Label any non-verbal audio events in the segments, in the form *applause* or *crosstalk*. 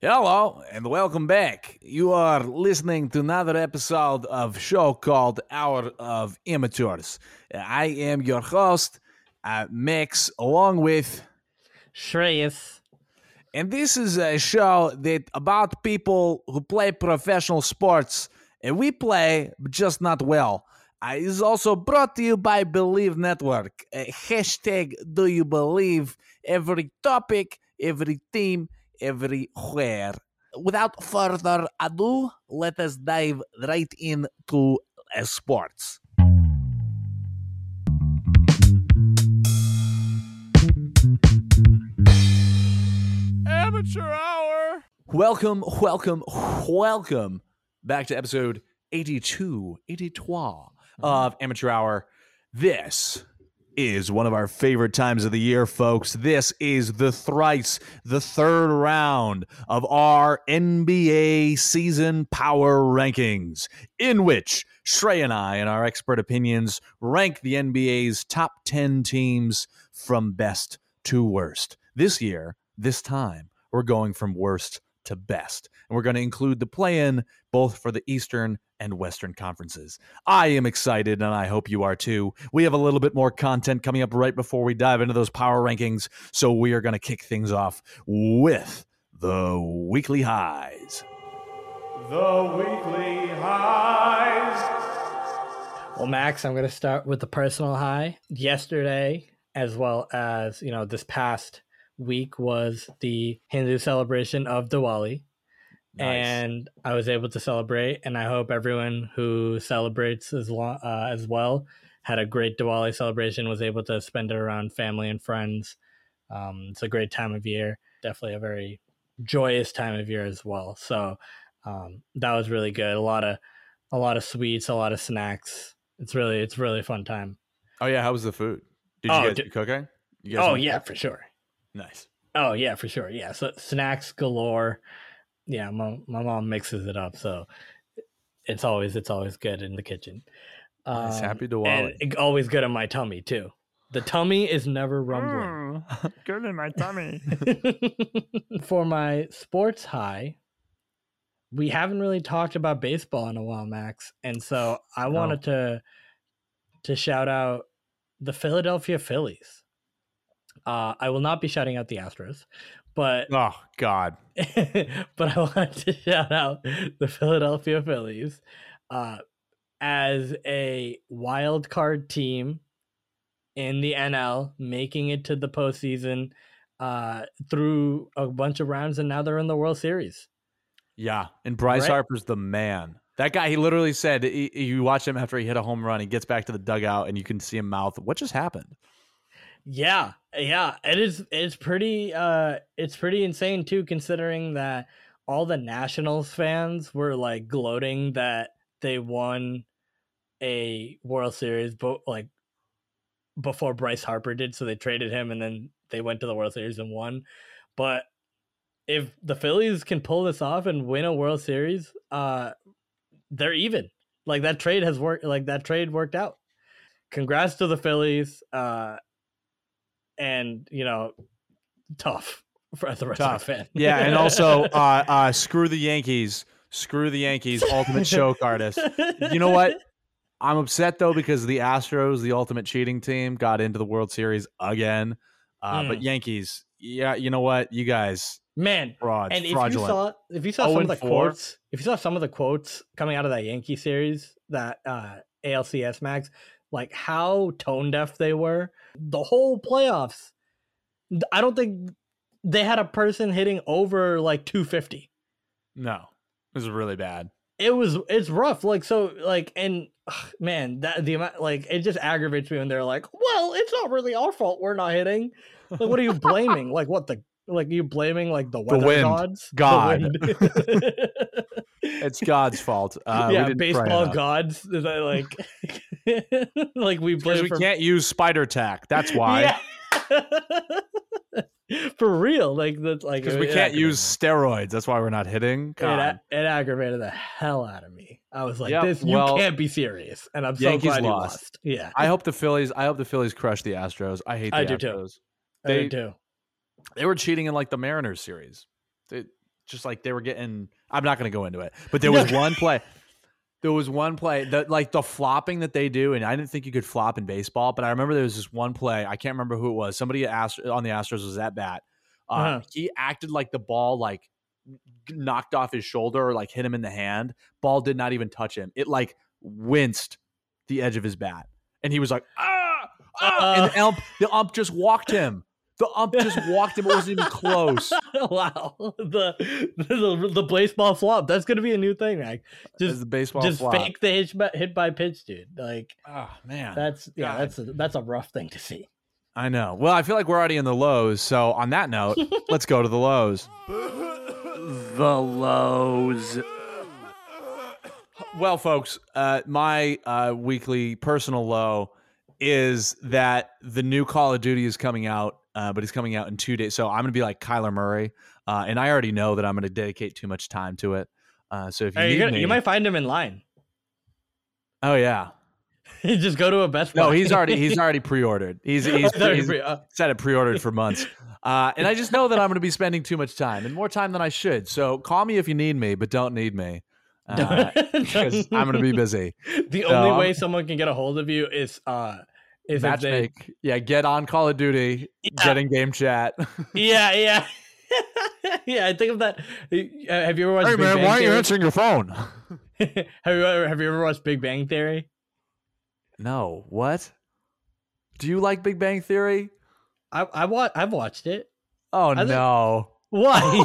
Hello and welcome back. You are listening to another episode of show called Hour of Amateurs. I am your host, uh, Max, along with, Shreyas. and this is a show that about people who play professional sports, and we play, just not well. Uh, it is also brought to you by Believe Network. Uh, hashtag Do You Believe? Every topic, every team, everywhere. Without further ado, let us dive right into sports. Amateur hour. Welcome, welcome, welcome back to episode 82, 83 of Amateur Hour. This is one of our favorite times of the year, folks. This is the thrice, the third round of our NBA season power rankings, in which Shrey and I, in our expert opinions, rank the NBA's top 10 teams from best to worst. This year, this time, we're going from worst to best. And we're going to include the play in both for the Eastern and Western conferences. I am excited, and I hope you are too. We have a little bit more content coming up right before we dive into those power rankings. So we are going to kick things off with the weekly highs. The weekly highs. Well, Max, I'm going to start with the personal high. Yesterday, as well as you know, this past week was the Hindu celebration of Diwali, and I was able to celebrate. And I hope everyone who celebrates as long uh, as well had a great Diwali celebration. Was able to spend it around family and friends. Um, it's a great time of year. Definitely a very joyous time of year as well. So um, that was really good. A lot of a lot of sweets, a lot of snacks. It's really it's really a fun time. Oh, yeah. How was the food? Did you Oh, guys d- cooking? You guys Oh yeah, for sure. Nice. Oh yeah, for sure. Yeah, so snacks galore. Yeah, my my mom mixes it up, so it's always it's always good in the kitchen. Nice. Um, Happy and Diwali. it- always good in my tummy too. The tummy is never rumbling. *laughs* Good in my tummy. *laughs* For my sports high, we haven't really talked about baseball in a while, Max, and so I No. wanted to to shout out the Philadelphia Phillies. Uh, I will not be shouting out the Astros, but *laughs* Oh, God. but I want to shout out the Philadelphia Phillies uh, as a wild card team in the NL, making it to the postseason uh, through a bunch of rounds, and now they're in the World Series. Yeah, and Bryce Right. Harper's the man. That guy, he literally said, he, you watch him after he hit a home run, he gets back to the dugout, and you can see him mouth, "What just happened?" Yeah, yeah, it is. It's pretty. Uh, it's pretty insane too, considering that all the Nationals fans were like gloating that they won a World Series, but like before Bryce Harper did, so they traded him, and then they went to the World Series and won. But if the Phillies can pull this off and win a World Series, uh, they're even. Like that trade has worked. Like that trade worked out. Congrats to the Phillies. Uh, and you know, tough for the rest Tough. of the fan. *laughs* Yeah, and also, *laughs* uh, uh, screw the Yankees, screw the Yankees, ultimate *laughs* choke artist. You know what? I'm upset though because the Astros, the ultimate cheating team, got into the World Series again. Uh, But Mm. Yankees, yeah, you know what? You guys, Man, fraud, and if fraudulent. you saw if you saw Oh some of the four? quotes, if you saw some of the quotes coming out of that Yankee series, that uh ALCS Max, like how tone deaf they were, the whole playoffs. I don't think they had a person hitting over like 250. no, this is really bad. It was it's rough. Like so like and ugh, man, that the amount like it just aggravates me when they're like, "Well, it's not really our fault we're not hitting." Like what are you *laughs* blaming? like what the like you blaming like the weather wind. gods? The God. wind? *laughs* *laughs* It's God's fault. *laughs* Uh, we yeah, didn't baseball gods. Is that like *laughs* like we Because blame we can't use spider tack. That's why. Yeah. *laughs* for real, like that's like Because we can't use steroids. That's why we're not hitting. It, God. a- it aggravated the hell out of me. I was like, Yep, "This, you well, can't be serious," and I'm so Yankees glad you lost. lost. Yeah, I hope the Phillies. I hope the Phillies crush the Astros. I hate the I do too. Astros. I they- did too. They were cheating in like the Mariners series. They, just like they were getting. I'm not going to go into it, but there was *laughs* one play. There was one play that like the flopping that they do, and I didn't think you could flop in baseball, but I remember there was this one play. I can't remember who it was. Somebody asked on the Astros was at bat. Uh, Uh-huh. He acted like the ball like knocked off his shoulder or like hit him in the hand. Ball did not even touch him. It like winced the edge of his bat, and he was like ah, ah! and the ump the ump just walked him. The ump just walked him. It wasn't even close. *laughs* wow, the, the the baseball flop. That's gonna be a new thing, like As just the baseball just flop. fake the hit by, hit by pitch, dude. Like Oh man, that's yeah, God. that's a, that's a rough thing to see. I know. Well, I feel like we're already in the lows. So on that note, *laughs* let's go to the lows. the lows. Well, folks, uh, my uh, weekly personal low is that the new Call of Duty is coming out, uh, but he's coming out in two days. So I'm going to be like Kyler Murray, uh, and I already know that I'm going to dedicate too much time to it. Uh, so if you need you're gonna, me, you might find him in line. oh yeah, *laughs* just go to a Best Buy. no, he's already he's *laughs* already pre-ordered. He's he's, he's pre- uh, said it pre-ordered for months. *laughs* Uh, and I just know that I'm going to be spending too much time and more time than I should. So call me if you need me, but don't need me because I'm going to be busy. the So only I'm- way someone can get a hold of you is uh is if they, Matchmake, yeah, get on Call of Duty, Yeah. get in game chat. *laughs* yeah yeah *laughs* yeah I think of that. Uh, Have you ever watched? hey Big man, Bang why aren't you answering your phone? *laughs* have you ever have you ever watched Big Bang Theory? no, what? Do you like Big Bang Theory? I I wa- I've watched it. Oh think- no. Why?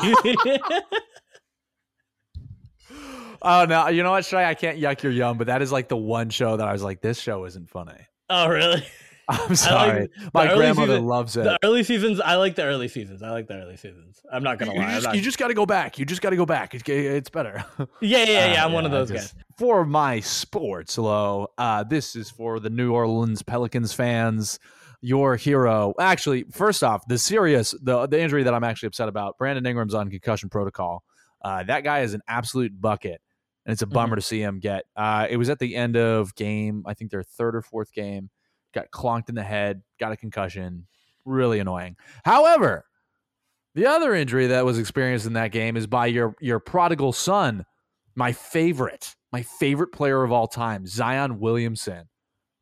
Oh no, you know what, Shay? I can't yuck your yum, but that is like the one show that I was like, this show isn't funny. Oh really? *laughs* I'm sorry. My grandmother season- loves it. The early seasons, I like the early seasons. I like the early seasons. I'm not gonna you, lie. Just, not- you just got to go back. You just got to go back. It's, it's better. *laughs* yeah, yeah, yeah. Uh, I'm one of those just- guys. For my sports low, uh, this is for the New Orleans Pelicans fans. Your hero, actually, first off, the serious, the the injury that I'm actually upset about. Brandon Ingram's on concussion protocol. Uh, that guy is an absolute bucket, and it's a bummer to see him get. Uh, it was at the end of game, I think their third or fourth game. Got clonked in the head, got a concussion. Really annoying. However, the other injury that was experienced in that game is by your your prodigal son, my favorite, my favorite player of all time, Zion Williamson.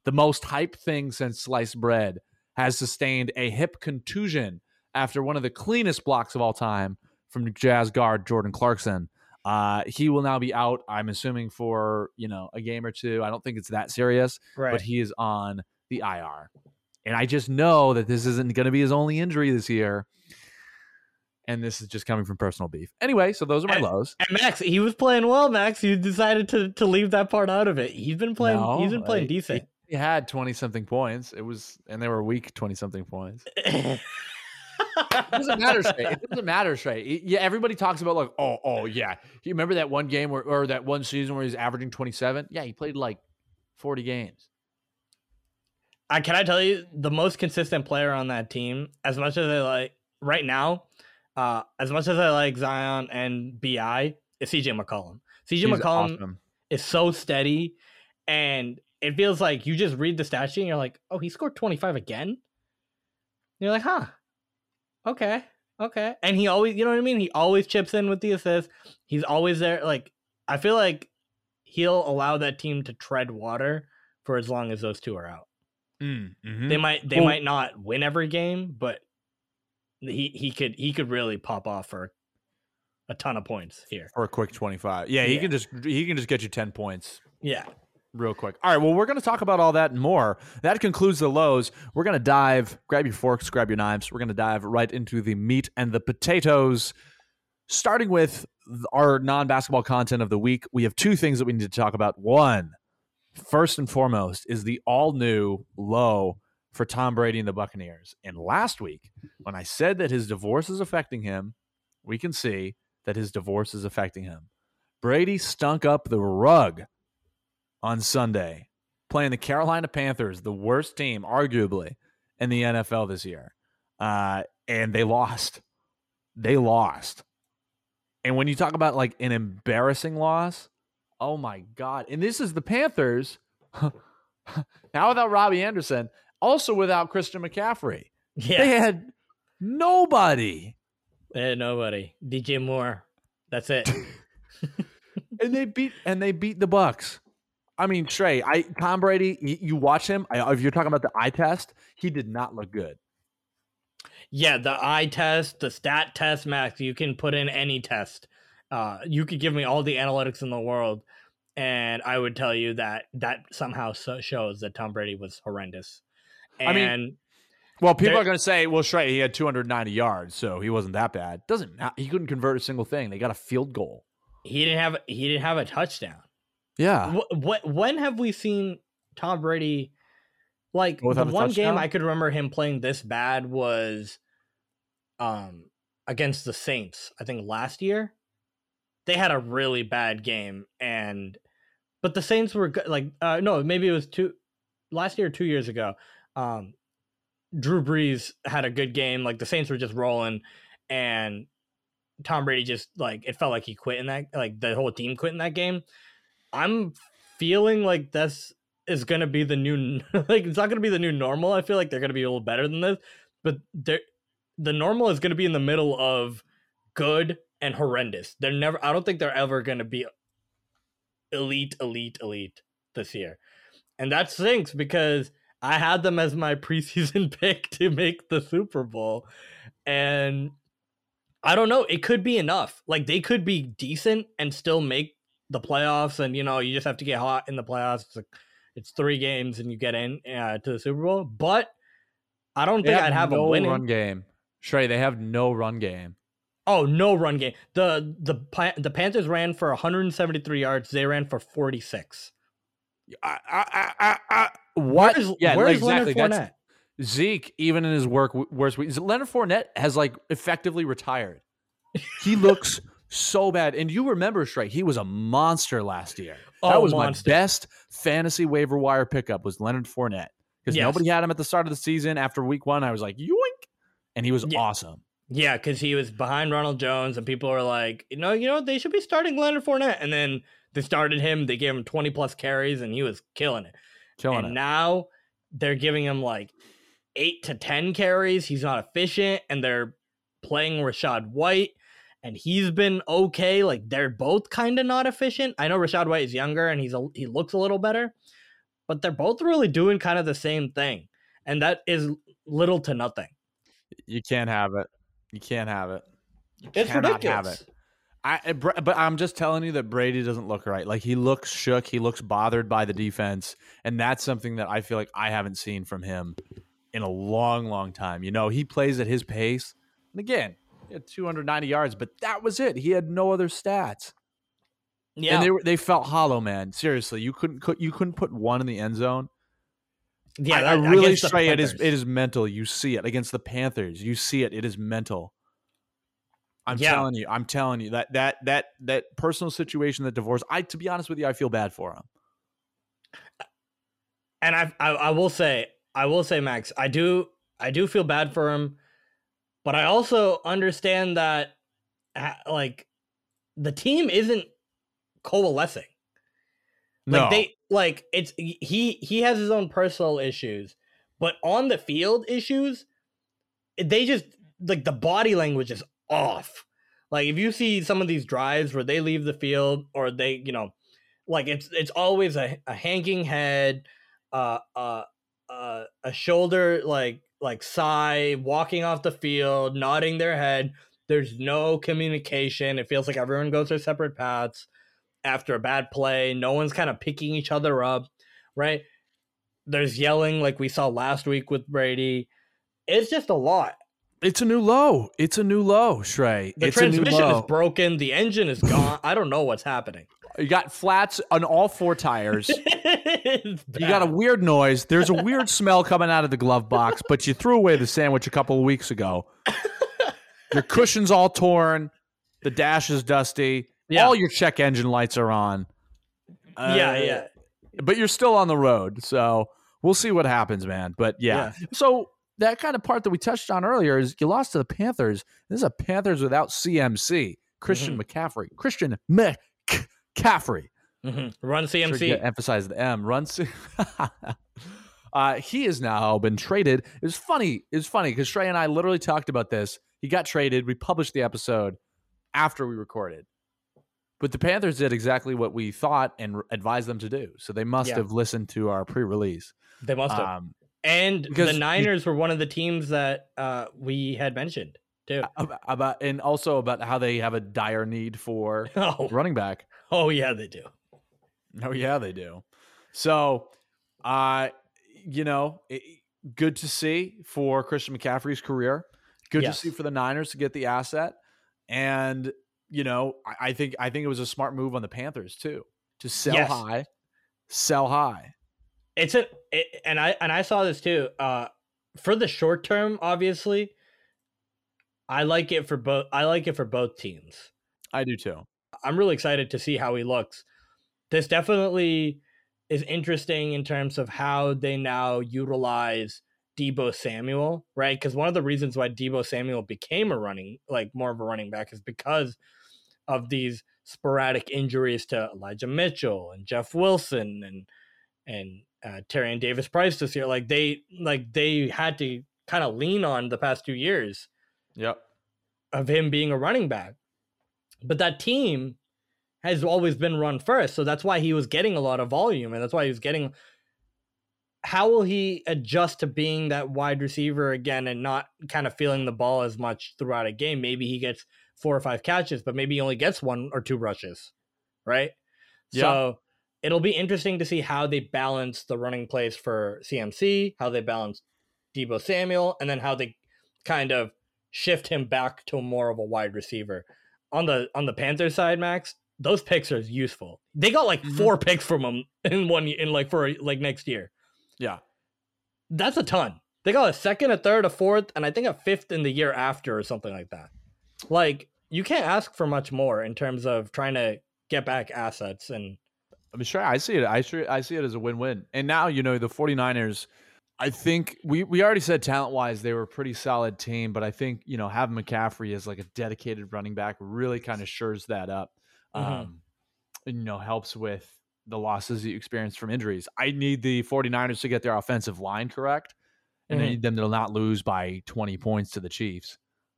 The most hype thing since sliced bread has sustained a hip contusion after one of the cleanest blocks of all time from Jazz guard Jordan Clarkson. Uh, he will now be out. I'm assuming for you know a game or two. I don't think it's that serious, Right. but he is on the IR. And I just know that this isn't going to be his only injury this year. And this is just coming from personal beef. Anyway, so those are my And- lows. And Max, he was playing well. Max, you decided to to leave that part out of it. He's been playing. No, he's been playing I- decent. He had 20 something points. It was, and they were weak 20 something points. *laughs* It doesn't matter straight. It doesn't matter straight. Yeah, everybody talks about like, oh, oh, yeah. You remember that one game where, or that one season where he's averaging 27? Yeah, he played like 40 games. I can I tell you the most consistent player on that team. As much as I like right now, uh, as much as I like Zion and Bi, is CJ McCollum. CJ He's McCollum awesome. is so steady, and it feels like you just read the stat sheet and you're like, oh, he scored 25 again. And you're like, huh, okay, okay. And he always, you know what I mean? He always chips in with the assist. He's always there. Like, I feel like he'll allow that team to tread water for as long as those two are out. Mm, mhm. They might, they Well- might not win every game, but he he could he could really pop off for a ton of points here. for a quick 25. Yeah, he Yeah. can just he can just get you 10 points Yeah. Real quick. All right, well, we're going to talk about all that and more. That concludes the lows. We're going to dive, grab your forks, grab your knives. We're going to dive right into the meat and the potatoes. Starting with our non basketball content of the week, we have two things that we need to talk about. One, first and foremost, is the all new low for Tom Brady and the Buccaneers. And last week, when I said that his divorce is affecting him, we can see that his divorce is affecting him. Brady stunk up the rug on Sunday, playing the Carolina Panthers, the worst team, arguably, in the NFL this year. Uh, and they lost. They lost. And when you talk about like an embarrassing loss, oh my God. And this is the Panthers, *laughs* now without Robbie Anderson, also without Christian McCaffrey. Yeah. They had nobody. They had nobody. DJ Moore. That's it. *laughs* and they beat and they beat the Bucs. I mean, Shrey, I Tom Brady. You, you watch him. I, if you're talking about the eye test, he did not look good. yeah, the eye test, the stat test, Max. You can put in any test. Uh, you could give me all the analytics in the world, and I would tell you that that somehow so shows that Tom Brady was horrendous. And I mean, Well, people are going to say, "Well, Shrey, he had 290 yards, so he wasn't that bad." Doesn't he couldn't convert a single thing? They got a field goal. he didn't have he didn't have a touchdown. Yeah, Wh- wh- when have we seen Tom Brady like the one game? I could remember him playing this bad was um against the Saints, I think last year. They had a really bad game and but the Saints were good like uh no, maybe it was two last year or 2 years ago. Um Drew Brees had a good game, like the Saints were just rolling and Tom Brady just like it felt like he quit in that like the whole team quit in that game. I'm feeling like this is gonna be the new *laughs* like it's not gonna be the new normal. I feel like they're gonna be a little better than this, but they're the normal is gonna be in the middle of good and horrendous. They're never. I don't think they're ever gonna be elite, elite, elite this year, and that sinks because I had them as my *laughs* preseason pick to make the Super Bowl, and I don't know. It could be enough. Like they could be decent and still make the playoffs, and you know you just have to get hot in the playoffs. It's, like, it's three games and you get in uh, to the Super Bowl, but I don't they think I'd have no a winning. run game. Shrey, they have no run game. Oh, no run game. The the the Panthers ran for 173 yards. They ran for 46. I, I, I, I, what? Where's, yeah, where's exactly. Leonard That's Fournette? Zeke. Even in his work worst week, Leonard Fournette has like effectively retired. He *laughs* looks so bad, and you remember, Shrey, he was a monster last year. That Oh, was monster. my best fantasy waiver wire pickup was Leonard Fournette because Yes. nobody had him at the start of the season. After week one, I was like, yoink, and he was Yeah. awesome. Yeah, because he was behind Ronald Jones, and people were like, you know, you know, they should be starting Leonard Fournette. And then they started him. They gave him 20 plus carries, and he was killing it. Killing and it. now they're giving him like eight to 10 carries. He's not efficient, and they're playing Rachaad White, and he's been okay. Like they're both kind of not efficient. I know Rachaad White is younger and he's a, he looks a little better, but they're both really doing kind of the same thing, and that is little to nothing. you can't have it. You can't have it. You It's ridiculous. have it. I, eh, I- but I'm just telling you that Brady doesn't look right. Like he looks shook. He looks bothered by the defense, and that's something that I feel like I haven't seen from him in a long, long time. You know, he plays at his pace, and again, he had 290 yards, but that was it. He had no other stats, Yeah, and they were they felt hollow, man. Seriously, you couldn't cou- you couldn't put one in the end zone. yeah. I, I really say it is it is mental. You see it against the Panthers. You see it. It is mental. I'm Yeah. telling you. I'm telling you that that that that personal situation, that divorce. I to be honest with you, I feel bad for him. and I, I I will say I will say Max I do I do feel bad for him, but I also understand that like the team isn't coalescing. Like No, they like it's he he has his own personal issues, but on the field issues, they just like the body language is off. Like if you see some of these drives where they leave the field or they, you know, like it's it's always a, a hanging head, uh, uh, uh, a shoulder like like sigh, walking off the field, nodding their head. There's no communication. It feels like everyone goes their separate paths after a bad play. No one's kind of picking each other up, right? There's yelling like we saw last week with Brady. It's just a lot. it's a new low. It's a new low, Shrey. The it's a new transmission is broken. The engine is gone. I don't know what's happening. You got flats on all four tires. *laughs* You got a weird noise. There's a weird smell coming out of the glove box, but you threw away the sandwich a couple of weeks ago. *laughs* Your cushion's all torn. The dash is dusty. Yeah. All your check engine lights are on. yeah, Uh, yeah. But you're still on the road. So we'll see what happens, man. But yeah. So that kind of part that we touched on earlier is you lost to the Panthers. This is a Panthers without CMC, Christian McCaffrey. Christian McCaffrey. Mhm. Run CMC. to emphasize the M. Run. C- *laughs* uh, he has now been traded. It's funny. It's funny because Shrey and I literally talked about this. He got traded. We published the episode after we recorded. But the Panthers did exactly what we thought and advised them to do. So they must Yeah. have listened to our pre-release. They must have. Um, and the Niners were one of the teams that uh, we had mentioned too. ab- about and also about how they have a dire need for *laughs* Oh, running back. Oh yeah, they do. Oh yeah, they do. So, uh, you know, it, good to see for Christian McCaffrey's career. Good Yes. to see for the Niners to get the asset, and you know, I, I think I think it was a smart move on the Panthers too to sell Yes. high, sell high. It's a it, and I and I saw this too. Uh, for the short term, obviously, I like it for both. I like it for both teams. I do too. I'm really excited to see how he looks. This definitely is interesting in terms of how they now utilize Deebo Samuel, right? Because one of the reasons why Deebo Samuel became a running, like more of a running back, is because of these sporadic injuries to Elijah Mitchell and Jeff Wilson and and uh, Tyrion Davis Price this year. Like they like they had to kind of lean on the past two years Yep. of him being a running back. But that team has always been run first. So that's why he was getting a lot of volume and that's why he was getting how will he adjust to being that wide receiver again and not kind of feeling the ball as much throughout a game? Maybe he gets four or five catches, but maybe he only gets one or two rushes, right? Yeah. So it'll be interesting to see how they balance the running plays for CMC, how they balance Deebo Samuel, and then how they kind of shift him back to more of a wide receiver. On the on the Panthers side, Max, those picks are useful. They got like Mhm. four picks from them in one in like for like next year. Yeah. That's a ton. They got a second, a third, a fourth, and I think a fifth in the year after or something like that. Like you can't ask for much more in terms of trying to get back assets and I mean, sure, I see it. I sure I see it as a win-win. And now, you know, the 49ers, I think we we already said talent-wise they were a pretty solid team, but I think, you know, having McCaffrey as like a dedicated running back really kind of shores that up. Mhm. Um you know, helps with the losses you experience from injuries. I need the 49ers to get their offensive line correct, and I Mhm. need them to not lose by 20 points to the Chiefs.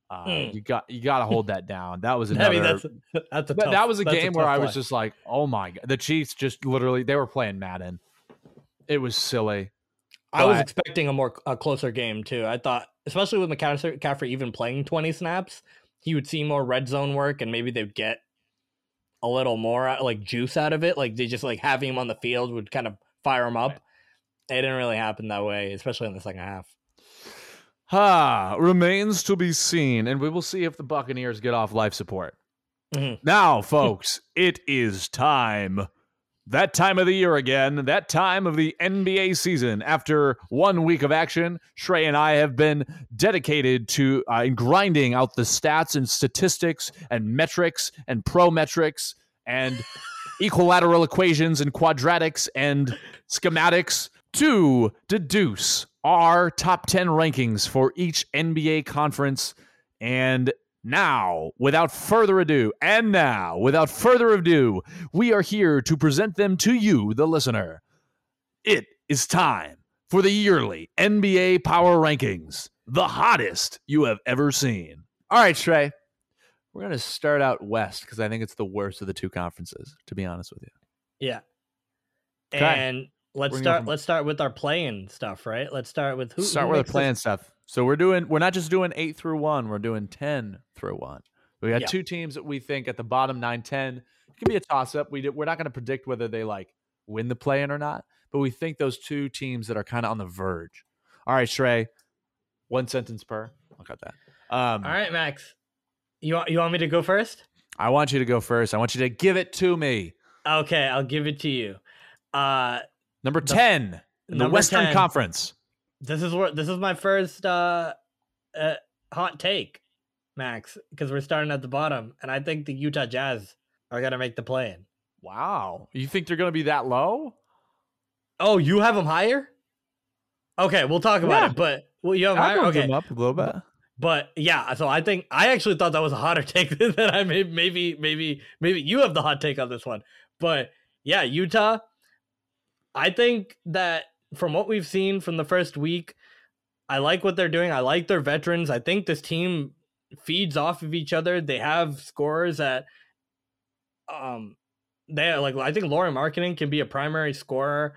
Uh, Mm. You got you got to hold that down. That was *laughs* I another mean that's that's a tough, that was a game where tough I was just like, oh my god, the Chiefs just literally they were playing Madden. It was silly. I was expecting a more a closer game too. I thought, especially with McCaffrey even playing twenty snaps, he would see more red zone work, and maybe they'd get a little more uh, like juice out of it. Like they just like having him on the field would kind of fire him up. It didn't really happen that way, especially in the second half. Ha remains to be seen, and we will see if the Buccaneers get off life support. Mhm. Now, *laughs* folks, it is time. That time of the year again, that time of the NBA season. After one week of action, Shrey and I have been dedicated to uh, grinding out the stats and statistics and metrics and pro metrics and *laughs* equilateral equations and quadratics and schematics to deduce our top 10 rankings for each NBA conference. And now, without further ado, and now, without further ado, we are here to present them to you, the listener. It is time for the yearly NBA Power Rankings, the hottest you have ever seen. All right, Shrey, we're going to start out west because I think it's the worst of the two conferences, to be honest with you. Yeah, Okay. and let's Bring start. from- Let's start with our playing stuff, right? Let's start with who. start who with the playing stuff. So we're doing we're not just doing eight through one, we're doing ten through one. We got Yeah. two teams that we think at the bottom nine, 10. It can be a toss up. We did, we're not going to predict whether they like win the play in or not, but we think those two teams that are kind of on the verge. All right, Shrey, one sentence per. I'll cut that. Um, All right, Max. You want you want me to go first? I want you to go first. I want you to give it to me. Okay, I'll give it to you. Uh, Number The- 10 in the Western 10. Conference. This is what this is my first uh, uh hot take, Max, because we're starting at the bottom, and I think the Utah Jazz are gonna make the play in. Wow. You think they're going to be that low? Oh, you have them higher? Okay, we'll talk about Yeah. it. But well, you have higher. Okay, them up a little bit. but yeah. So I think I actually thought that was a hotter *laughs* take than I may maybe maybe maybe you have the hot take on this one. But yeah, Utah. I think that from what we've seen from the first week, I like what they're doing. I like their veterans. I think this team feeds off of each other. They have scorers that um, they like I think Lauri Markkanen can be a primary scorer,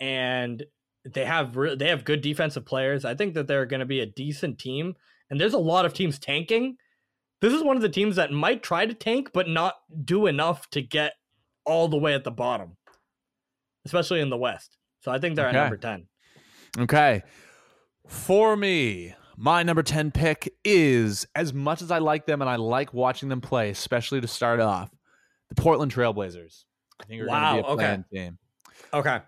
and they have re- they have good defensive players. I think that they're going to be a decent team, and there's a lot of teams tanking. This is one of the teams that might try to tank, but not do enough to get all the way at the bottom, especially in the West. So I think they're Okay. at number ten. Okay. For me, my number 10 pick is as much as I like them and I like watching them play, especially to start off, the Portland Trailblazers. I think are Wow, going to be a okay. team. Okay.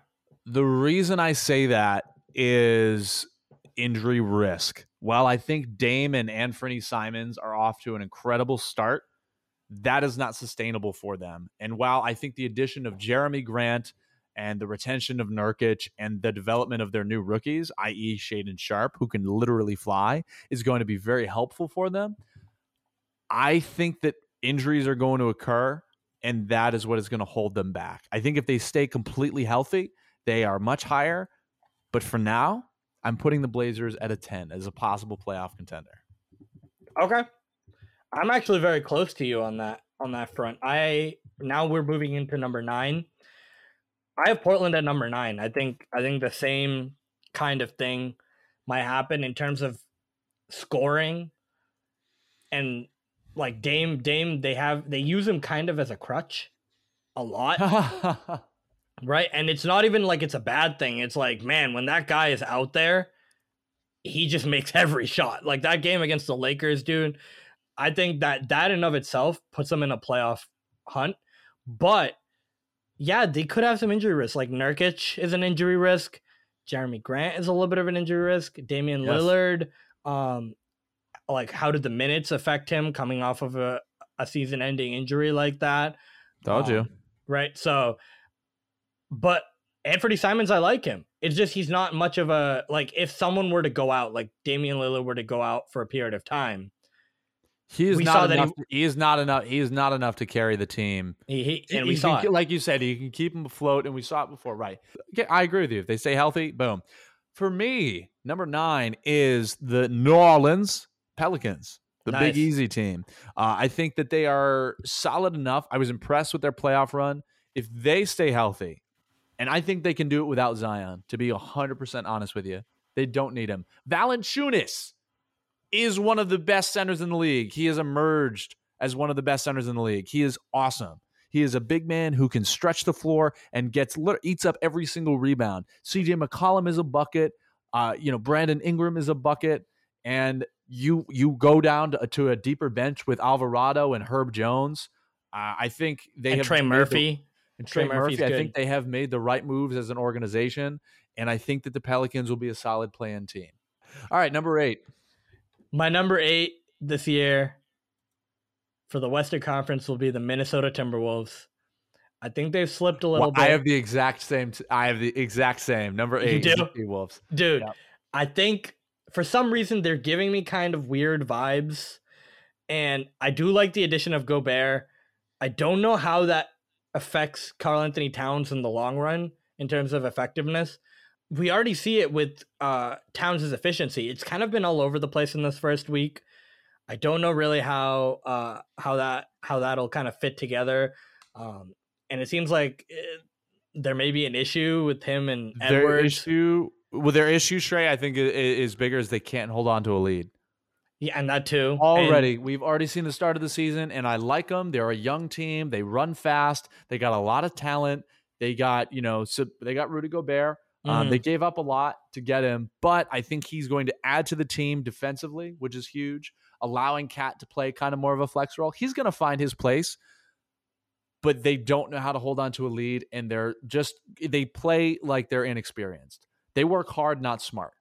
The reason I say that is injury risk. While I think Dame and Anfernee Simons are off to an incredible start, that is not sustainable for them. And while I think the addition of Jerami Grant and the retention of Nurkic and the development of their new rookies, i.e., Shaedon Sharpe, who can literally fly, is going to be very helpful for them. I think that injuries are going to occur, and that is what is going to hold them back. I think if they stay completely healthy, they are much higher. But for now, I'm putting the Blazers at a 10 as a possible playoff contender. Okay. I'm actually very close to you on that on that front. I now we're moving into number 9. I have Portland at number 9. I think I think the same kind of thing might happen in terms of scoring and like Dame Dame they have they use him kind of as a crutch a lot. *laughs* Right. And it's not even like it's a bad thing. It's like, man, when that guy is out there, he just makes *laughs* every shot. Like that game against the Lakers, dude. I think that that in of itself puts them in a playoff hunt. But yeah, they could have some injury risk. Like Nurkic is an injury risk. Jerami Grant is a little bit of an injury risk. Damian Yes. Lillard, um, like how did the minutes affect him coming off of a, a season ending injury like that? Told you. Um, right? So, but Anfernee Simons, I like him. It's just he's not much of a like. If someone were to go out, like Damian Lillard were to go out for a period of time, He is we not that he- enough. He, is not enough. He is not enough to carry the team. he, he and He we can saw it. like you said, he can keep him afloat, and we saw it before. Right? I agree with you. If they stay healthy, boom. For me, number nine is the New Orleans Pelicans, the Nice. Big Easy team. Uh, I think that they are solid enough. I was impressed with their playoff run. If they stay healthy, and I think they can do it without Zion. To be hundred percent honest with you, they don't need him. Valanciunas is one of the best centers in the league. He has emerged as one of the best centers in the league. He is awesome. He is a big man who can stretch the floor and gets eats up every single rebound. CJ McCollum is a bucket. Uh, you know, Brandon Ingram is a bucket, and you you go down to, to a deeper bench with Alvarado and Herb Jones. Uh, I think they and have Trey made the- Murphy. and Trey Trey, Murphy. I think they have made the right moves as an organization, and I think that the Pelicans will be a solid play-in team. All right, number eight. My number eight this year for the Western Conference will be the Minnesota Timberwolves. I think they've slipped a little Well, bit. I have the exact same. T- I have the exact same number eight. is do? T-Wolves. dude Yep. i think for some reason they're giving me kind of weird vibes and i do like the addition of gobert i don't know how that affects karl anthony towns in the long run in terms of effectiveness we already see it with uh towns' efficiency it's kind of been all over the place in this first week i don't know really how uh how that how that'll kind of fit together um and it seems like eh, there may be an issue with him and Their Edwards. issue, well, their issue, Shrey, I think is bigger as they can't hold on to a lead. Yeah, and that too. And- Already, we've already seen the start of the season, and I like them. They're a young team. They run fast. They got a lot of talent. They got you know, so they got Rudy Gobert. Um, Mhm. they gave up a lot to get him, but I think he's going to add to the team defensively, which is huge. Allowing KAT to play kind of more of a flex role. He's going to find his place, but they don't know how to hold on to a lead, and they're just they play like they're inexperienced. They work hard, not smart.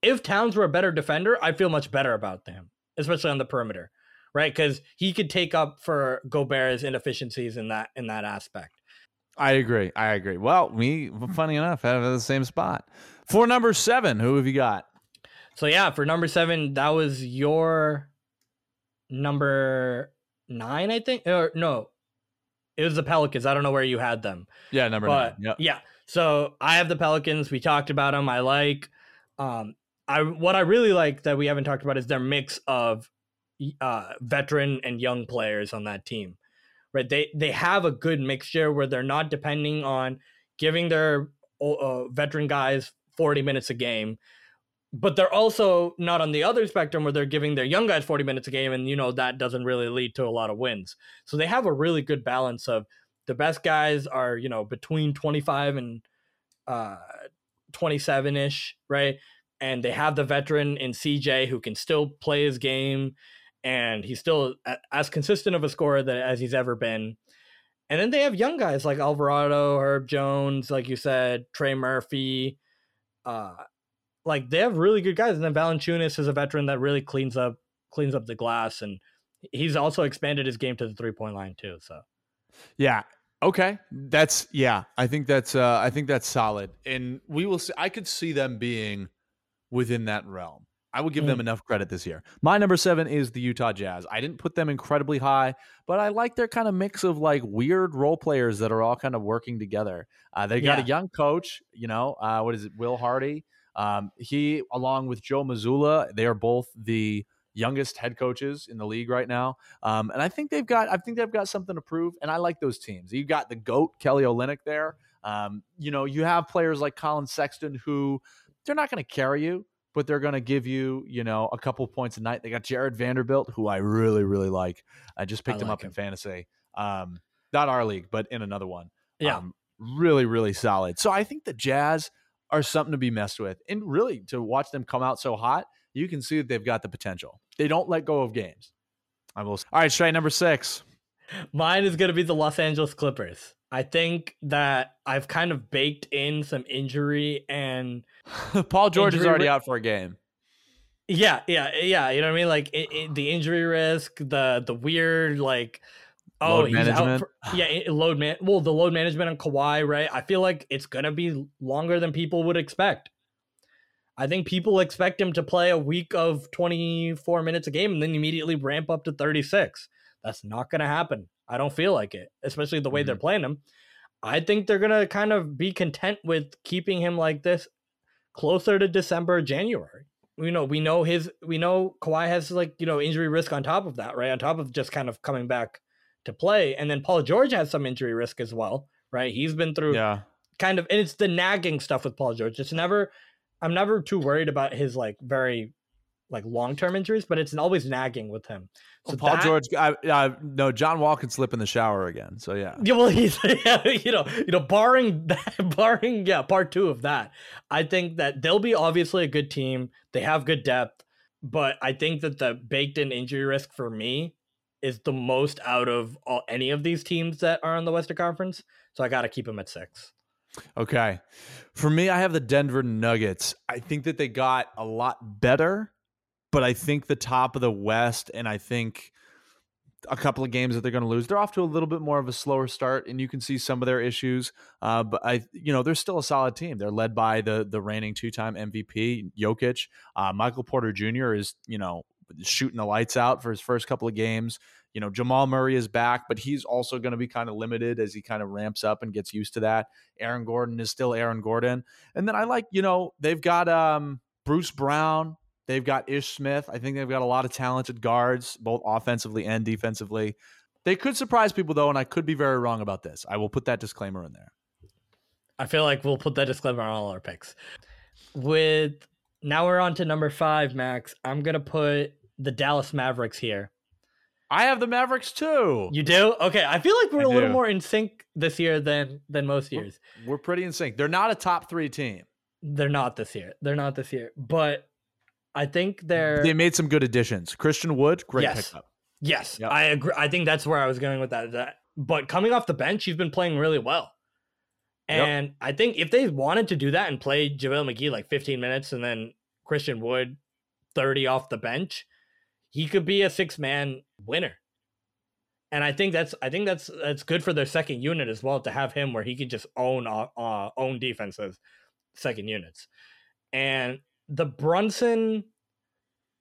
if Towns were a better defender, I'd feel much better about them, especially on the perimeter, right? Because he could take up for Gobert's inefficiencies in that in that aspect. I agree. I agree. Well, we, funny enough, have the same spot. For number seven, who have you got? So yeah, for number seven, that was your number nine, I think. Or no, it was the Pelicans. I don't know where you had them. Yeah, number but nine. Yep. yeah so i have the pelicans we talked about them i like um i what i really like that we haven't talked about is their mix of uh veteran and young players on that team right? They they have a good mixture where they're not depending on giving their uh, veteran guys 40 minutes a game, but they're also not on the other spectrum where they're giving their young guys 40 minutes a game, and you know that doesn't really lead to a lot of wins. So they have a really good balance of the best guys are you know between 25 and uh 27 ish, right? And they have the veteran in CJ who can still play his game and he's still as consistent of a scorer that as he's ever been. And then they have young guys like Alvarado, Herb Jones, like you said, Trey Murphy. Uh, like they have really good guys. And then Valanciunas is a veteran that really cleans up cleans up the glass, and he's also expanded his game to the three point line too. So, yeah, okay, that's yeah. I think that's uh, I think that's solid, and we will see. I could see them being within that realm. I would give mm. them enough credit this year. My number seven is the Utah Jazz. I didn't put them incredibly high, but I like their kind of mix of like weird role players that are all kind of working together. Uh, they got yeah. a young coach, you know, uh, what is it, Will Hardy? Um, he, along with Joe Mazzulla, they are both the youngest head coaches in the league right now. Um, and I think they've got, I think they've got something to prove. And I like those teams. You got the goat Kelly Olynyk there. Um, you know, you have players like Collin Sexton who they're not going to carry you but they're going to give you, you know, a couple points a night. They got Jarred Vanderbilt, who I really, really like. I just picked I him up him. in fantasy. Um, not our league, but in another one. Yeah. Um, really, really solid. So I think the Jazz are something to be messed with. And really, to watch them come out so hot, you can see that they've got the potential. They don't let go of games. I will. All right, straight number six. Mine is going to be the Los Angeles Clippers. I think that I've kind of baked in some injury and *laughs* Paul George is already out for a game. Yeah, yeah, yeah. You know what I mean? Like it, it, the injury risk, the the weird like oh load he's management. out. For, yeah, load man. Well, the load management on Kawhi, right? I feel like it's gonna be longer than people would expect. I think people expect him to play a week of 24 minutes a game and then immediately ramp up to 36. That's not going to happen. I don't feel like it, especially the way mm-hmm. they're playing him. I think they're going to kind of be content with keeping him like this closer to December, January. You know, we know his, we know Kawhi has like, you know, injury risk on top of that, right? On top of just kind of coming back to play. And then Paul George has some injury risk as well, right? He's been through yeah. kind of, and it's the nagging stuff with Paul George. It's never, I'm never too worried about his like very like long term injuries, but it's always nagging with him. Oh, so well, Paul that, George, I, I, no, John Wall can slip in the shower again. So yeah, yeah. Well, he's *laughs* yeah, you know, you know, barring that, *laughs* barring yeah, part two of that, I think that they'll be obviously a good team. They have good depth, but I think that the baked in injury risk for me is the most out of all, any of these teams that are in the Western Conference. So I got to keep them at six. Okay. For me, I have the Denver Nuggets. I think that they got a lot better but I think the top of the West, and I think a couple of games that they're going to lose. They're off to a little bit more of a slower start, and you can see some of their issues. Uh, but I, you know, they're still a solid team. They're led by the the reigning two time MVP Jokic. Uh, Michael Porter Jr. is you know shooting the lights out for his first couple of games. You know, Jamal Murray is back, but he's also going to be kind of limited as he kind of ramps up and gets used to that. Aaron Gordon is still Aaron Gordon, and then I like you know they've got um, Bruce Brown They've got Ish Smith. I think they've got a lot of talented guards, both offensively and defensively. They could surprise people though, and I could be very wrong about this. I will put that disclaimer in there. I feel like we'll put that disclaimer on all our picks. With now we're on to number five, Max. I'm gonna put the Dallas Mavericks here. I have the Mavericks too. You do? Okay. I feel like we're I a do. little more in sync this year than than most years. We're, we're pretty in sync. They're not a top three team. They're not this year. They're not this year. But I think they're they made some good additions. Christian Wood, great yes. pickup. Yes, yep. I agree. I think that's where I was going with that. That, but coming off the bench, you've been playing really well. And yep. I think if they wanted to do that and play JaVale McGee like 15 minutes and then Christian Wood 30 off the bench, he could be a six man winner. And I think that's I think that's that's good for their second unit as well to have him where he could just own uh, uh own defenses second units. And the Brunson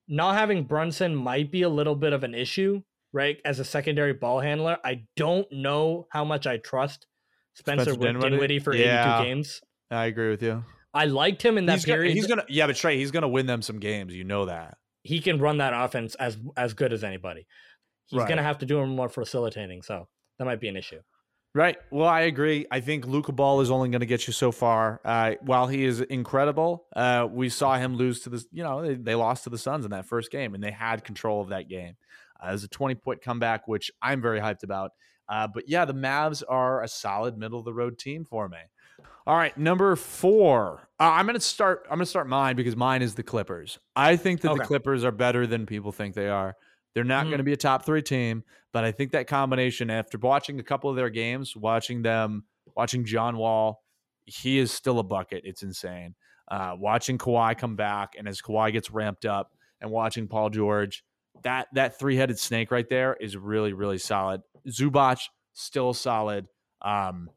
not having Brunson might be a little bit of an issue, right? As a secondary ball handler, I don't know how much I trust Spencer, Spencer Dinwiddie, for yeah, 82 games. I agree with you. I liked him in that he's period. Gonna, he's gonna, yeah, but Shrey, he's gonna win them some games. You know that he can run that offense as as good as anybody. He's right. gonna have to do him more facilitating. So that might be an issue. Right. Well, I agree. I think Luka Ball is only going to get you so far. Uh, while he is incredible, uh, we saw him lose to the. You know, they, they, lost to the Suns in that first game, and they had control of that game. Uh, it was a twenty point comeback, which I'm very hyped about. Uh, but yeah, the Mavs are a solid middle of the road team for me. All right, number four. Uh, I'm gonna start. I'm gonna start mine because mine is the Clippers. I think that Okay. the Clippers are better than people think they are. They're not Mhm. going to be a top three team, but I think that combination, after watching a couple of their games, watching them, watching John Wall, he is still a bucket. It's insane. Uh, watching Kawhi come back, and as Kawhi gets ramped up, and watching Paul George, that that three headed snake right there is really really solid. Zubac still solid. Um,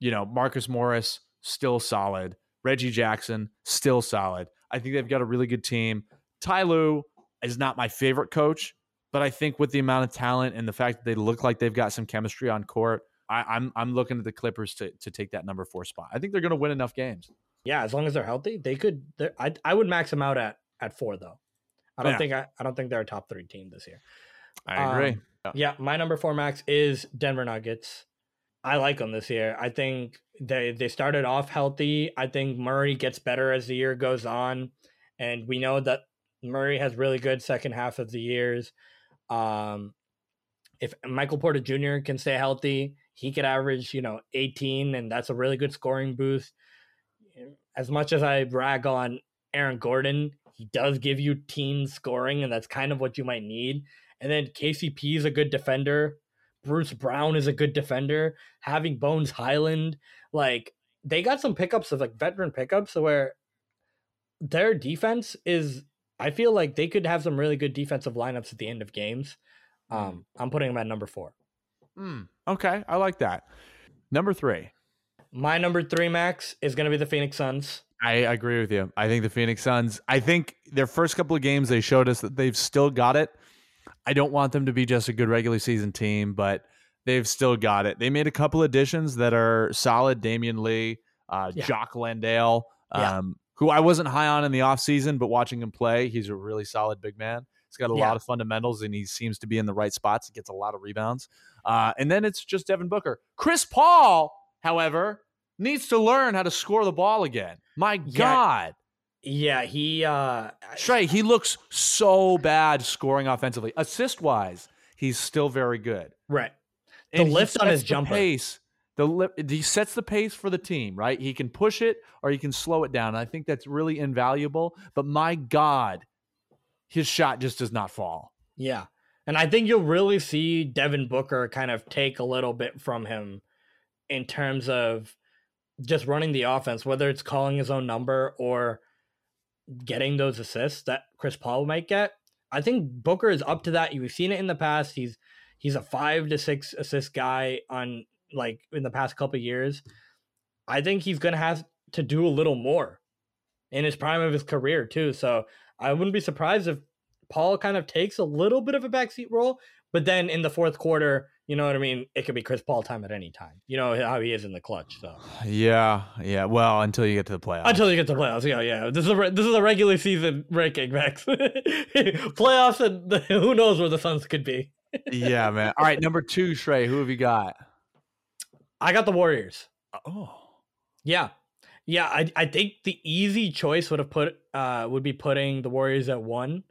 you know, Marcus Morris still solid. Reggie Jackson still solid. I think they've got a really good team. Ty Lue is not my favorite coach, but I think with the amount of talent and the fact that they look like they've got some chemistry on court, I, I'm I'm looking at the Clippers to to take that number four spot. I think they're going to win enough games. Yeah, as long as they're healthy, they could. I I would max them out at at four though. I don't Yeah. think I, I don't think they're a top three team this year. I Um, agree. Yeah, my number four max is Denver Nuggets. I like them this year. I think they they started off healthy. I think Murray gets better as the year goes on, and we know that Murray has really good second half of the years. Um, if Michael Porter Jr. can stay healthy, he could average you know 18, and that's a really good scoring boost. As much as I brag on Aaron Gordon, he does give you team scoring, and that's kind of what you might need. And then KCP is a good defender. Bruce Brown is a good defender. Having Bones Hyland, like they got some pickups of like veteran pickups where their defense is. I feel like they could have some really good defensive lineups at the end of games. Um, I'm putting them at number four. Hmm. okay, I like that. Number three. My number three max is going to be the Phoenix Suns. I agree with you. I think the Phoenix Suns, I think their first couple of games, they showed us that they've still got it. I don't want them to be just a good regular season team, but they've still got it. They made a couple additions that are solid. Damion Lee, uh, Yeah. Jock Landale, um, who I wasn't high on in the offseason, but watching him play, he's a really solid big man. He's got a Yeah. lot of fundamentals and he seems to be in the right spots. He gets a lot of rebounds. Uh, and then it's just Devin Booker. Chris Paul, however, needs to learn how to score the ball again. My Yeah. God. Yeah, he uh Trey, he looks so bad scoring offensively. Assist wise, he's still very good. right. The And lift on his jumper. pace. The he sets the pace for the team, right? He can push it or he can slow it down. I think that's really invaluable. But my God, his shot just does not fall. Yeah. And I think you'll really see Devin Booker kind of take a little bit from him in terms of just running the offense, whether it's calling his own number or getting those assists that Chris Paul might get. I think Booker is up to that. We've seen it in the past. He's he's a five to six assist guy on like in the past couple of years. I think he's gonna have to do a little more in his prime of his career too. So I wouldn't be surprised if Paul kind of takes a little bit of a backseat role, but then in the fourth quarter, you know what I mean? It could be Chris Paul time at any time. You know how he is in the clutch. So Yeah, yeah. Well, until you get to the playoffs. until you get to the playoffs, yeah, yeah. This is a re- this is a regular season ranking, *laughs* Max. playoffs, and the, *laughs* who knows where the Suns could be. yeah, man. All right, number two, Trey. Who have you got? I got the Warriors. Oh, Yeah. Yeah, I I think the easy choice would have put uh would be putting the Warriors at one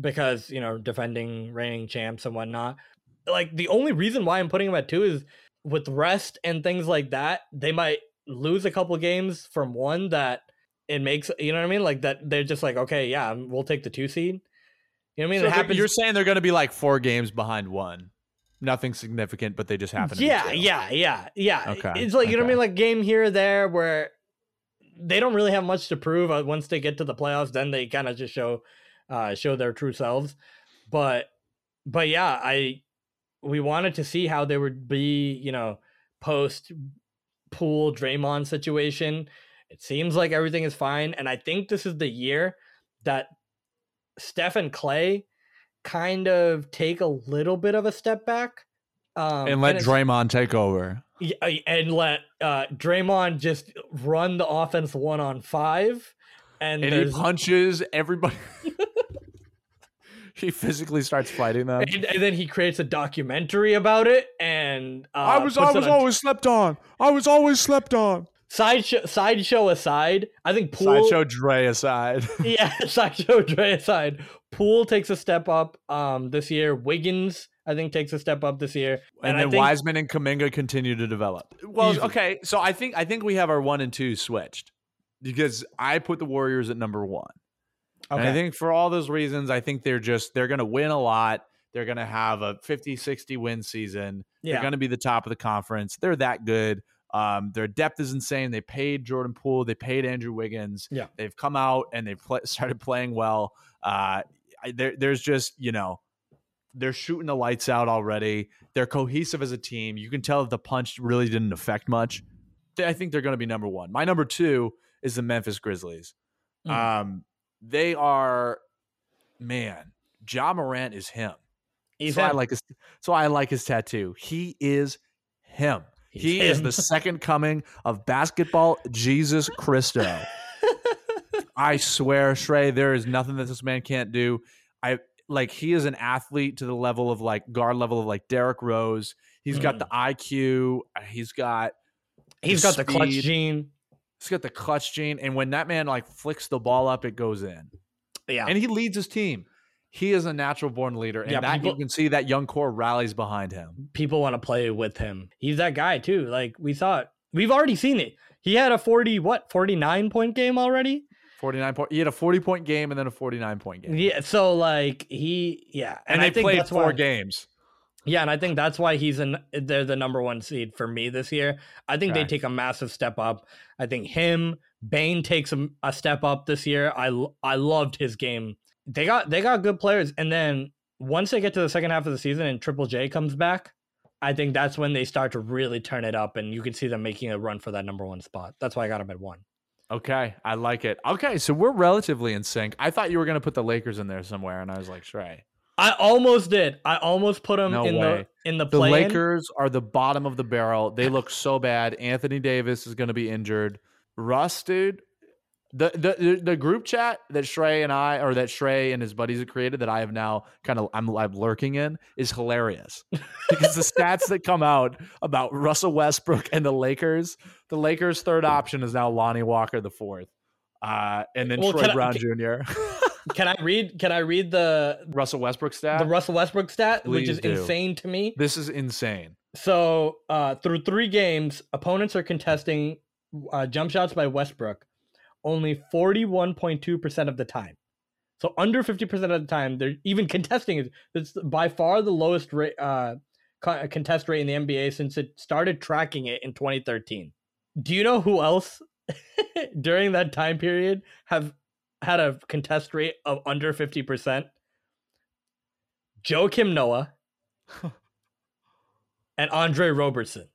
because, you know, defending reigning champs and whatnot. Like the only reason why I'm putting them at two is with rest and things like that, they might lose a couple games from one that it makes you know what I mean? Like that they're just like, okay, yeah, we'll take the two seed. You know what I mean? so it happens you're saying they're going to be like four games behind one. Nothing significant, but they just happen. To yeah, be yeah, yeah, yeah. Okay, It's like you know what I mean, like game here or there where they don't really have much to prove. Uh, once they get to the playoffs, then they kind of just show uh show their true selves. But but yeah, I we wanted to see how they would be, you know, post Poole Draymond situation. It seems like everything is fine, and I think this is the year that Steph and Clay kind of take a little bit of a step back. Um, and let it's- Draymond take over. yeah, and let uh Draymond just run the offense one on five, and, And he punches everybody. *laughs* he physically starts fighting them. and, and then he creates a documentary about it and uh, I was I was always slept on. I was always slept on. sideshow sideshow aside i think Poole Sideshow Dre aside. *laughs* yeah *laughs* sideshow Dre aside Poole takes a step up um this year wiggins i think takes a step up this year and, I then think, Wiseman and Kuminga continue to develop. Well, Easy. okay, so I think I think we have our one and two switched because I put the Warriors at number one. And I think for all those reasons, I think they're just they're going to win a lot. They're going to have a 50, 60 win season. They're going to be the top of the conference. They're that good. Um, their depth is insane. They paid Jordan Poole. They paid Andrew Wiggins. Yeah. They've come out and they've pl- *laughs* started playing well. Uh, I, there, there's just you know they're shooting the lights out already. They're cohesive as a team. You can tell that the punch really didn't affect much. I think they're going to be number one. My number two is the Memphis Grizzlies. Mm. Um, they are, man, Ja Morant is him. he's so I like his. So I like his tattoo. He is him. He's he is the *laughs* second coming of basketball Jesus Christo. I swear, Shrey, there is nothing that this man can't do. I like he is an athlete to the level of like guard level of like Derrick Rose. He's got Mm. the IQ. uh, He's got he's the got the clutch gene he's got the clutch gene. And when that man like flicks the ball up, it goes in. yeah And he leads his team. He is a natural born leader. And Yeah, that people- you can see that young core rallies behind him. people want to play with him. He's that guy too. Like we thought. We've already seen it. He had a 40 what? 49 point game already? 49 point. He had a 40 point game and then a 49 point game. Yeah, so like he yeah, And, I they think played that's four why, games. Yeah, and I think that's why he's in they're the number 1 seed for me this year. I think they take a massive step up. I think him, Bane takes a, a step up this year. I, I loved his game. They got they got good players and then once they get to the second half of the season and Triple J comes back, I think that's when they start to really turn it up and you can see them making a run for that number 1 spot. That's why I got him at 1. Okay, I like it. Okay, so we're relatively in sync. I thought you were going to put the Lakers in there somewhere, and I was like, Shrey. I almost did. I almost put them No in way. the in the The play Lakers are the bottom of the barrel. They *laughs* look so bad. Anthony Davis is going to be injured. Russ, dude, the, the the group chat that Shrey and I, or that Shrey and his buddies have created, that I have now kind of I'm, I'm lurking in, is hilarious because the stats that come out about Russell Westbrook and the Lakers, the Lakers' third option is now Lonnie Walker the fourth, uh, and then Well, Troy can I- Brown can- Jr. *laughs* Can I read? Can I read the Russell Westbrook stat. the Russell Westbrook stat, which is do. insane to me? this is insane. So uh, through three games, opponents are contesting uh, jump shots by Westbrook only forty one point two percent of the time. So under fifty percent of the time, they're even contesting it. It's by far the lowest rate, uh, contest rate in the NBA since it started tracking it in 2013. Do you know who else *laughs* during that time period have had a contest rate of under 50%? Joakim Noah *laughs* and Andre Roberson.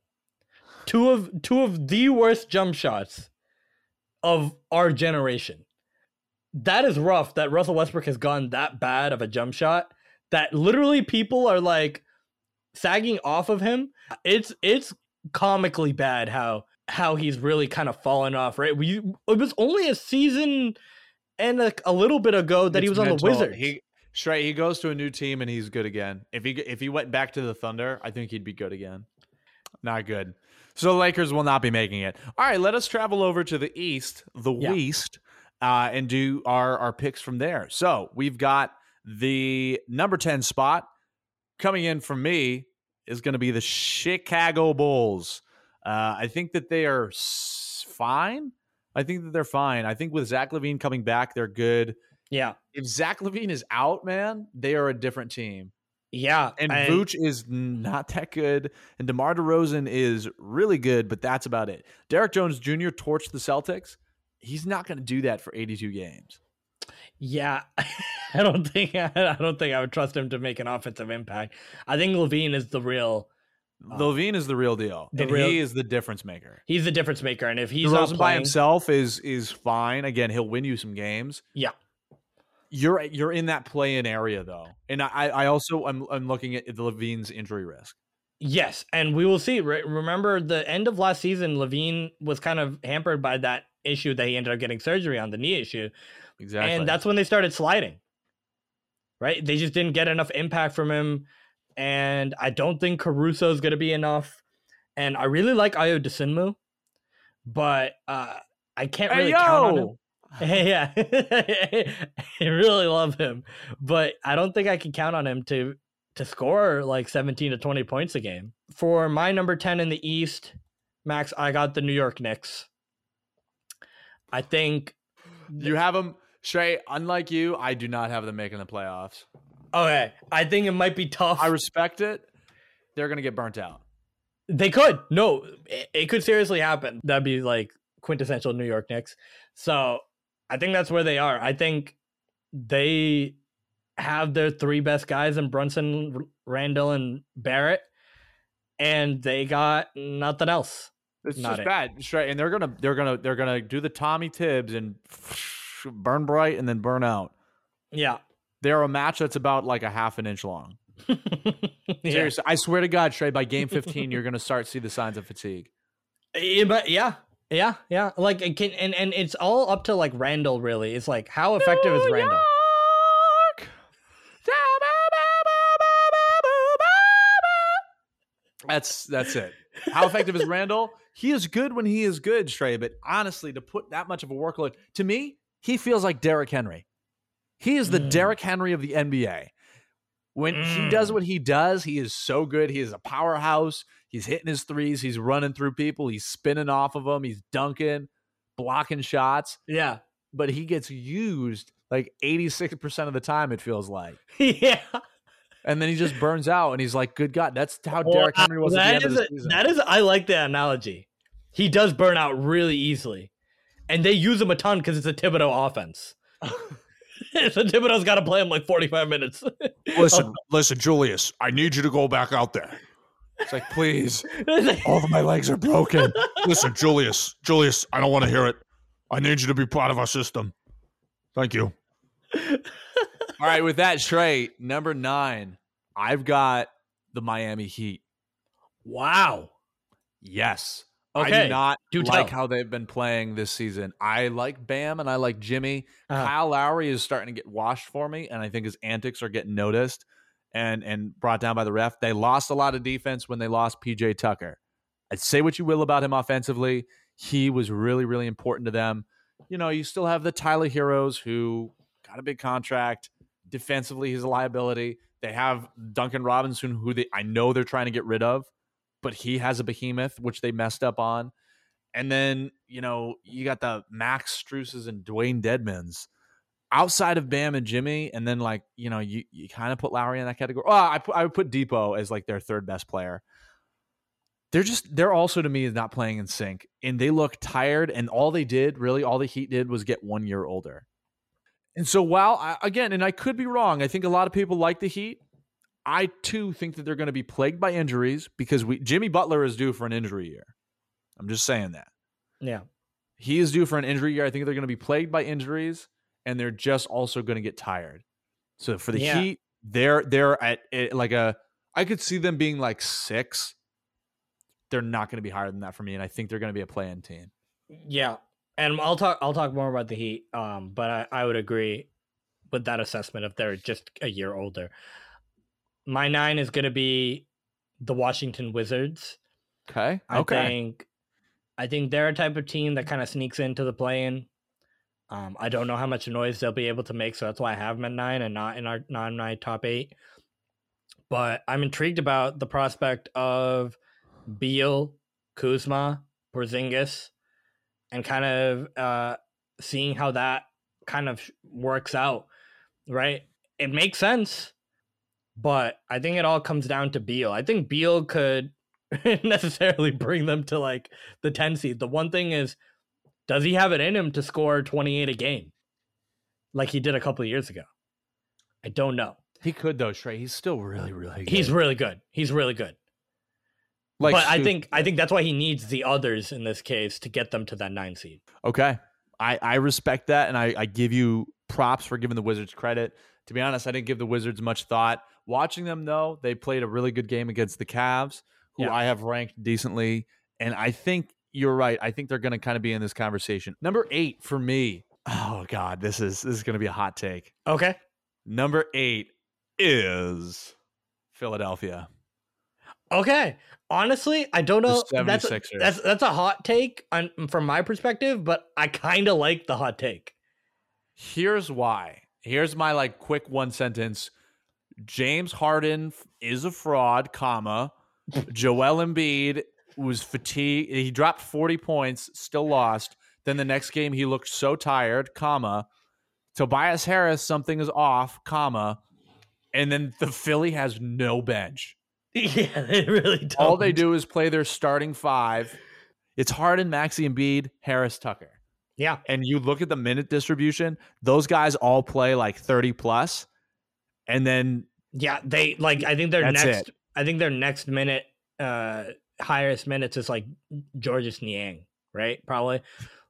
Two of two of the worst jump shots of our generation. That is rough that Russell Westbrook has gone that bad of a jump shot that literally people are like sagging off of him. It's it's comically bad how how he's really kind of fallen off, right? We it was only a season and a, a little bit ago that he It's was on the mental. Wizards. He Shrey, he goes to a new team and he's good again. If he if he went back to the Thunder, I think he'd be good again. Not good. So the Lakers will not be making it. All right, let us travel over to the East, the Yeah. West, uh, and do our our picks from there. So we've got the number ten spot coming in from me is going to be the Chicago Bulls. Uh, I think that they are s- fine. I think that they're fine. I think with Zach LaVine coming back, they're good yeah. if Zach LaVine is out, man, they are a different team. Yeah. And, Vooch is not that good, and DeMar DeRozan is really good, but that's about it. Derrick Jones Jr. torched the Celtics. He's not going to do that for 82 games. Yeah, *laughs* I don't think *laughs* I don't think I would trust him to make an offensive impact. I think LaVine is the real. Uh, LaVine is the real deal, the and real- he is the difference maker. He's the difference maker, and if he's not DeRozan by himself is is fine. Again, he'll win you some games. Yeah. You're you're in that play-in area though, and I I also I'm I'm looking at the LaVine's injury risk. yes, and we will see. Remember, the end of last season, LaVine was kind of hampered by that issue that he ended up getting surgery on the knee issue, Exactly, and that's when they started sliding. right? They just didn't get enough impact from him. And I don't think Caruso is going to be enough. And I really like Ayo Dosunmu, but uh, I can't really Hey count on him. *laughs* yeah, *laughs* I really love him, but I don't think I can count on him to to score like 17 to 20 points a game. For my number 10 in the East, Max, I got the New York Knicks. I think you have them Shay. Unlike you, I do not have them making the playoffs. okay, I think it might be tough. I respect it. They're gonna get burnt out. They could. No, it, it could seriously happen. That'd be like quintessential New York Knicks. So I think that's where they are. I think they have their three best guys in Brunson, Randle, and Barrett, and they got nothing else. It's Not just it. bad, straight. And they're gonna they're gonna they're gonna do the Tommy Tibbs and *sniffs* burn bright and then burn out. Yeah. They're a match that's about like a half an inch long. *laughs* yeah. Seriously, I swear to God, Trey, by game *laughs* 15, you're gonna start see the signs of fatigue. Yeah, but yeah, yeah, yeah. Like it can, and and it's all up to like Randle. Really, it's like how effective is Randle? York! That's that's it. How effective is Randle? He is good when he is good, Trey. But honestly, to put that much of a workload to me, he feels like Derrick Henry. He is the Mm. Derrick Henry of the NBA. When he does Mm. what he does, he is so good. He is a powerhouse. He's hitting his threes. He's running through people. He's spinning off of them. He's dunking, blocking shots. Yeah, But he gets used like 86% of the time, it feels like. *laughs* yeah. And then he just burns out and he's like, good God, that's how Derrick Wow, Henry was at the end of the a- season. That is, I like that analogy. He does burn out really easily, and they use him a ton because it's a Thibodeau offense. *laughs* *laughs* so Thibodeau's got to play him like forty-five minutes. *laughs* listen, oh. listen, Julius, I need you to go back out there. It's like, please. *laughs* All of my legs are broken. listen, Julius, Julius, I don't want to hear it. I need you to be part of our system. Thank you. All right, with that, Trey, number nine, I've got the Miami Heat. wow. Yes. I do not do like tell. how they've been playing this season. I like Bam and I like Jimmy. Uh-huh. Kyle Lowry is starting to get washed for me, and I think his antics are getting noticed and and brought down by the ref. They lost a lot of defense when they lost PJ Tucker. I'd say what you will about him offensively. He was really, really important to them. You know, you still have the Tyler Herros who got a big contract. Defensively, he's a liability. They have Duncan Robinson, who they I know they're trying to get rid of, but he has a behemoth, which they messed up on. And then, you know, you got the Max Struses and Dewayne Dedmons outside of Bam and Jimmy. And then, like, you know, you, you kind of put Lowry in that category. Oh, I, put, I would put Depot as like their third best player. They're just, they're also to me is not playing in sync. And they look tired. And all they did, really, all the Heat did was get one year older. And so, while I, again, and I could be wrong, I think a lot of people like the Heat. I too think that they're going to be plagued by injuries because we Jimmy Butler is due for an injury year. I'm just saying that. Yeah. He is due for an injury year. I think they're going to be plagued by injuries and they're just also going to get tired. So for the Yeah. Heat, they're they're at, at like a I could see them being like 6. They're not going to be higher than that for me and I think they're going to be a play-in team. Yeah, and I'll talk. I'll talk more about the Heat. Um, but I, I would agree with that assessment if they're just a year older. My nine is going to be the Washington Wizards. Okay? I okay. think, I think they're a type of team that kind of sneaks into the play-in. Um, I don't know how much noise they'll be able to make, so that's why I have them at nine and not in our not in my top eight. But I'm intrigued about the prospect of Beal, Kuzma, Porzingis, and kind of uh, seeing how that kind of works out. Right? It makes sense, but I think it all comes down to Beal. I think Beal could *laughs* necessarily bring them to like the 10 seed. The one thing is, does he have it in him to score 28 a game like he did a couple of years ago? I don't know. He could though, Trey. He's still really really good. He's really good. He's really good. like but I think I think that's why he needs the others in this case to get them to that nine seed. Okay. I, I respect that and I, I give you props for giving the Wizards credit. To be honest, I didn't give the Wizards much thought. Watching them though, they played a really good game against the Cavs, who Yeah. I have ranked decently. And I think you're right. I think they're gonna kind of be in this conversation. Number eight for me. Oh God, this is this is gonna be a hot take. Okay. Number eight is Philadelphia. Okay. Honestly, I don't know. That's a, that's that's a hot take on, from my perspective, but I kind of like the hot take. Here's why. Here's my like quick one sentence. James Harden is a fraud, comma. Joel Embiid was fatigued. He dropped 40 points, still lost. Then the next game he looked so tired, comma. Tobias Harris, something is off, comma. And then the Philly has no bench. *laughs* Yeah, they really don't. All they do is play their starting five. It's Harden, Maxey Embiid, Harris, Tucker. Yeah. and you look at the minute distribution, those guys all play like 30 plus, and then Yeah, they like I think their next I think their next minute uh highest minutes is like Georges Niang, right? Probably.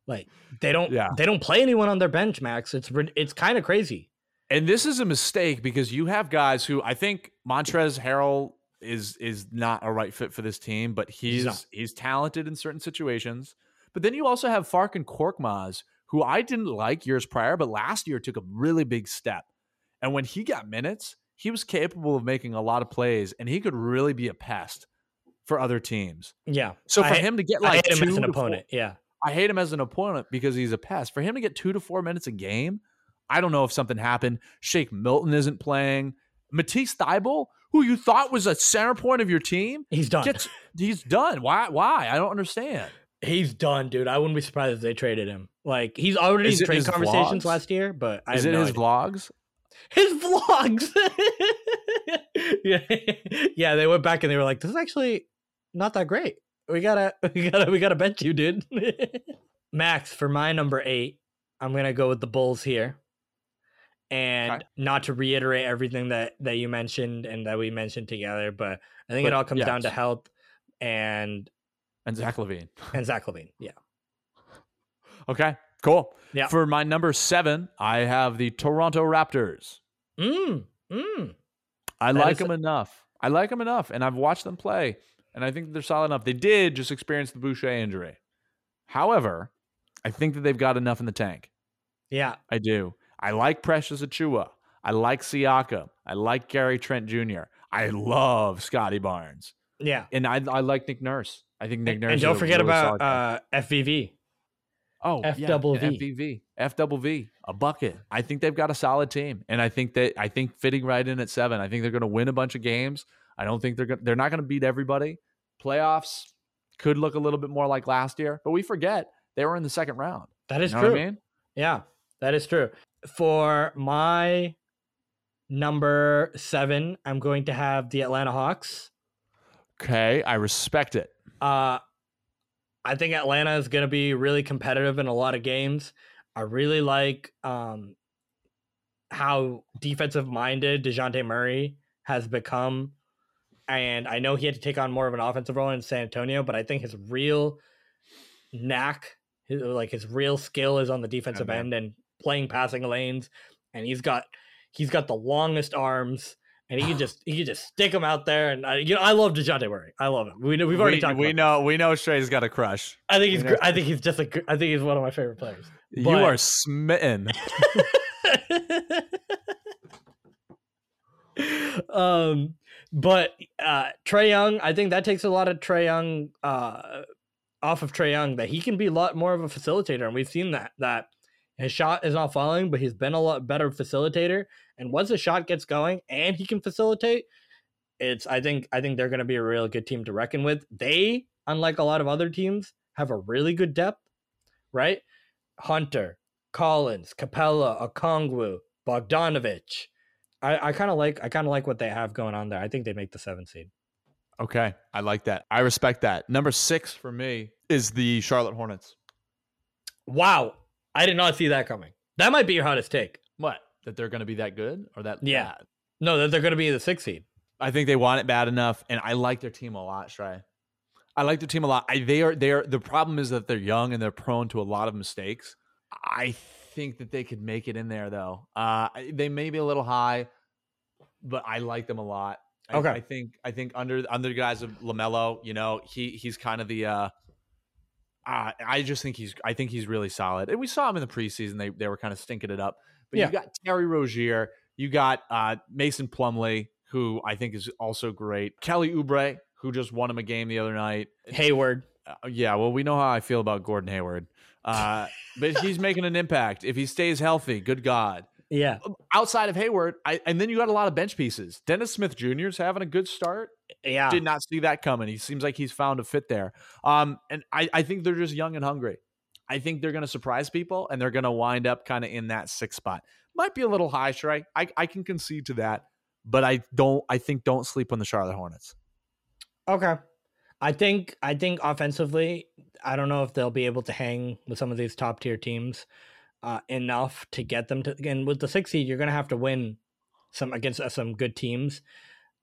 Like they don't Yeah. they don't play anyone on their bench, Max. It's it's kind of crazy. and this is a mistake because you have guys who I think Montrezl Harrell is is not a right fit for this team, but he's not. he's, talented in certain situations. But then you also have Furkan Korkmaz, who I didn't like years prior, but last year took a really big step. And when he got minutes, he was capable of making a lot of plays, and he could really be a pest for other teams. Yeah. So for I- him to get I like hate him as an to four- opponent. Yeah. I hate him as an opponent because he's a pest. For him to get two to four minutes a game, I don't know if something happened. Shake Milton isn't playing. Matisse Thybulle, who you thought was a center point of your team, He's done. gets *laughs* he's done. Why? Why? I don't understand. He's done, dude. I wouldn't be surprised if they traded him. Like he's already in trade conversations vlogs? last year, but I Is it no his idea. vlogs? His vlogs. yeah, *laughs* yeah. They went back and they were like, "This is actually not that great. We gotta, *laughs* we gotta, we gotta bench you, dude." *laughs* Max, for my number eight, I'm gonna go with the Bulls here, and Okay. not to reiterate everything that that you mentioned and that we mentioned together, but I think it all comes down to health and And Zach LaVine. and Zach LaVine. Yeah, Okay, cool. Yeah. For my number seven, I have the Toronto Raptors. mm, mm. I That like them enough. I like them enough, and I've watched them play, and I think they're solid enough. They did just experience the Boucher injury. However, I think that they've got enough in the tank. yeah. I do. I like Precious Achiuwa. I like Siakam. I like Gary Trent Jr. I love Scottie Barnes, Yeah. and I I like Nick Nurse. I think Nick Nurse. and don't forget really about uh, FVV. Oh, F yeah, double and V. Double V, a bucket. I think they've got a solid team, and I think that I think fitting right in at seven. I think they're going to win a bunch of games. I don't think they're going. They're not going to beat everybody. Playoffs could look a little bit more like last year, but we forget they were in the second round. That is You know true. what I mean? Yeah, that is true. For my number seven, I'm going to have the Atlanta Hawks. Okay, I respect it. Uh, I think Atlanta is going to be really competitive in a lot of games. I really like um, how defensive minded DeJounte Murray has become. And I know he had to take on more of an offensive role in San Antonio, but I think his real knack, his, like his real skill is on the defensive end and playing passing lanes. And he's got he's got the longest arms and he can just *sighs* he can just stick them out there. And I, you know, I love Dejounte Murray. I love him. We know we've already we, talked. we about know we know Shrey's got a crush. I think he's. we gr know. I think he's just a. gr- I think he's one of my favorite players. you are smitten. *laughs* um, but uh, Trae Young, I think that takes a lot of Trae Young uh, off of Trae Young. That he can be a lot more of a facilitator, and we've seen that. That his shot is not falling, but he's been a lot better facilitator. And once the shot gets going, and he can facilitate, it's. I think. I think they're going to be a real good team to reckon with. They, unlike a lot of other teams, have a really good depth, right? Hunter, Collins, Capela, Okongwu, Bogdanovich. I, I kind of like I kind of like what they have going on there. I think they make the seven seed. Okay, I like that. I respect that. Number six for me is the Charlotte Hornets. Wow, I did not see that coming. That might be your hottest take. What? That they're going to be that good or that Yeah. bad? No, that they're going to be the six seed. I think they want it bad enough, and I like their team a lot, Shrey. I like their team a lot. I, they are they are the problem is that they're young and they're prone to a lot of mistakes. I think that they could make it in there though. Uh, they may be a little high, but I like them a lot. I, Okay. I think I think under under the guys of Lamelo, you know, he he's kind of the. Uh, uh, I just think he's I think he's really solid. And we saw him in the preseason. They they were kind of stinking it up. But Yeah. you got Terry Rozier, You got uh, Mason Plumlee, who I think is also great. Kelly Oubre, who just won him a game the other night. Hayward. Uh, yeah, well, we know how I feel about Gordon Hayward, uh, *laughs* but he's making an impact if he stays healthy. Good God! Yeah. Outside of Hayward, I, and then you got a lot of bench pieces. Dennis Smith Jr. is having a good start. Yeah. Did not see that coming. He seems like he's found a fit there. Um, and I, I think they're just young and hungry. I think they're going to surprise people, and they're going to wind up kind of in that six spot. Might be a little high, Shrey. I, I can concede to that, but I don't. I think don't sleep on the Charlotte Hornets. Okay. I think I think offensively, I don't know if they'll be able to hang with some of these top tier teams uh, enough to get them to. Again, with the six seed, you're going to have to win some against uh, some good teams.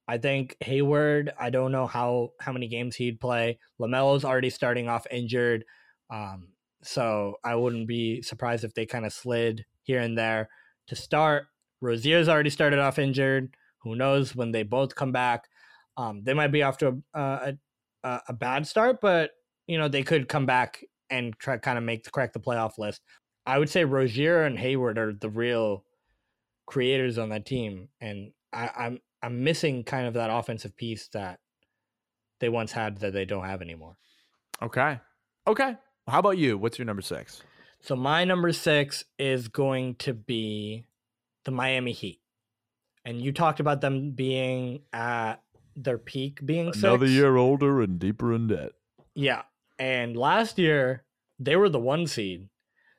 I think Hayward. I don't know how how many games he'd play. Lamelo's already starting off injured, um, so I wouldn't be surprised if they kind of slid here and there to start. Rozier's already started off injured. Who knows when they both come back? Um, they might be off to a, a a, a bad start, but you know they could come back and try kind of make the crack the playoff list. I would say Rozier and Hayward are the real creators on that team, and I, I'm I'm missing kind of that offensive piece that they once had that they don't have anymore. Okay. Okay. How about you? What's your number six? So my number six is going to be the Miami Heat, and you talked about them being at their peak being Another six. year older and deeper in debt. Yeah. And last year they were the one seed.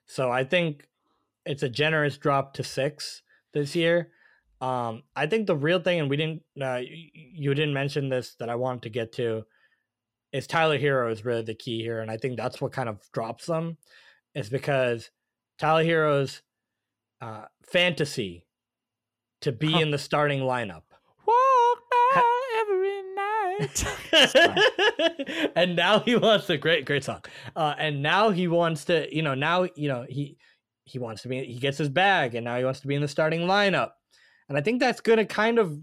So I think it's a generous drop to six this year. Um, I think the real thing, and we didn't, uh, you didn't mention this that I wanted to get to, is Tyler Herro is really the key here, and I think that's what kind of drops them, is because Tyler Herro's uh, fantasy to be Huh. in the starting lineup Walk by every night. *laughs* *laughs* and now he wants to great great song uh and now he wants to you know now you know he he wants to be he gets his bag and now he wants to be in the starting lineup and i think that's gonna kind of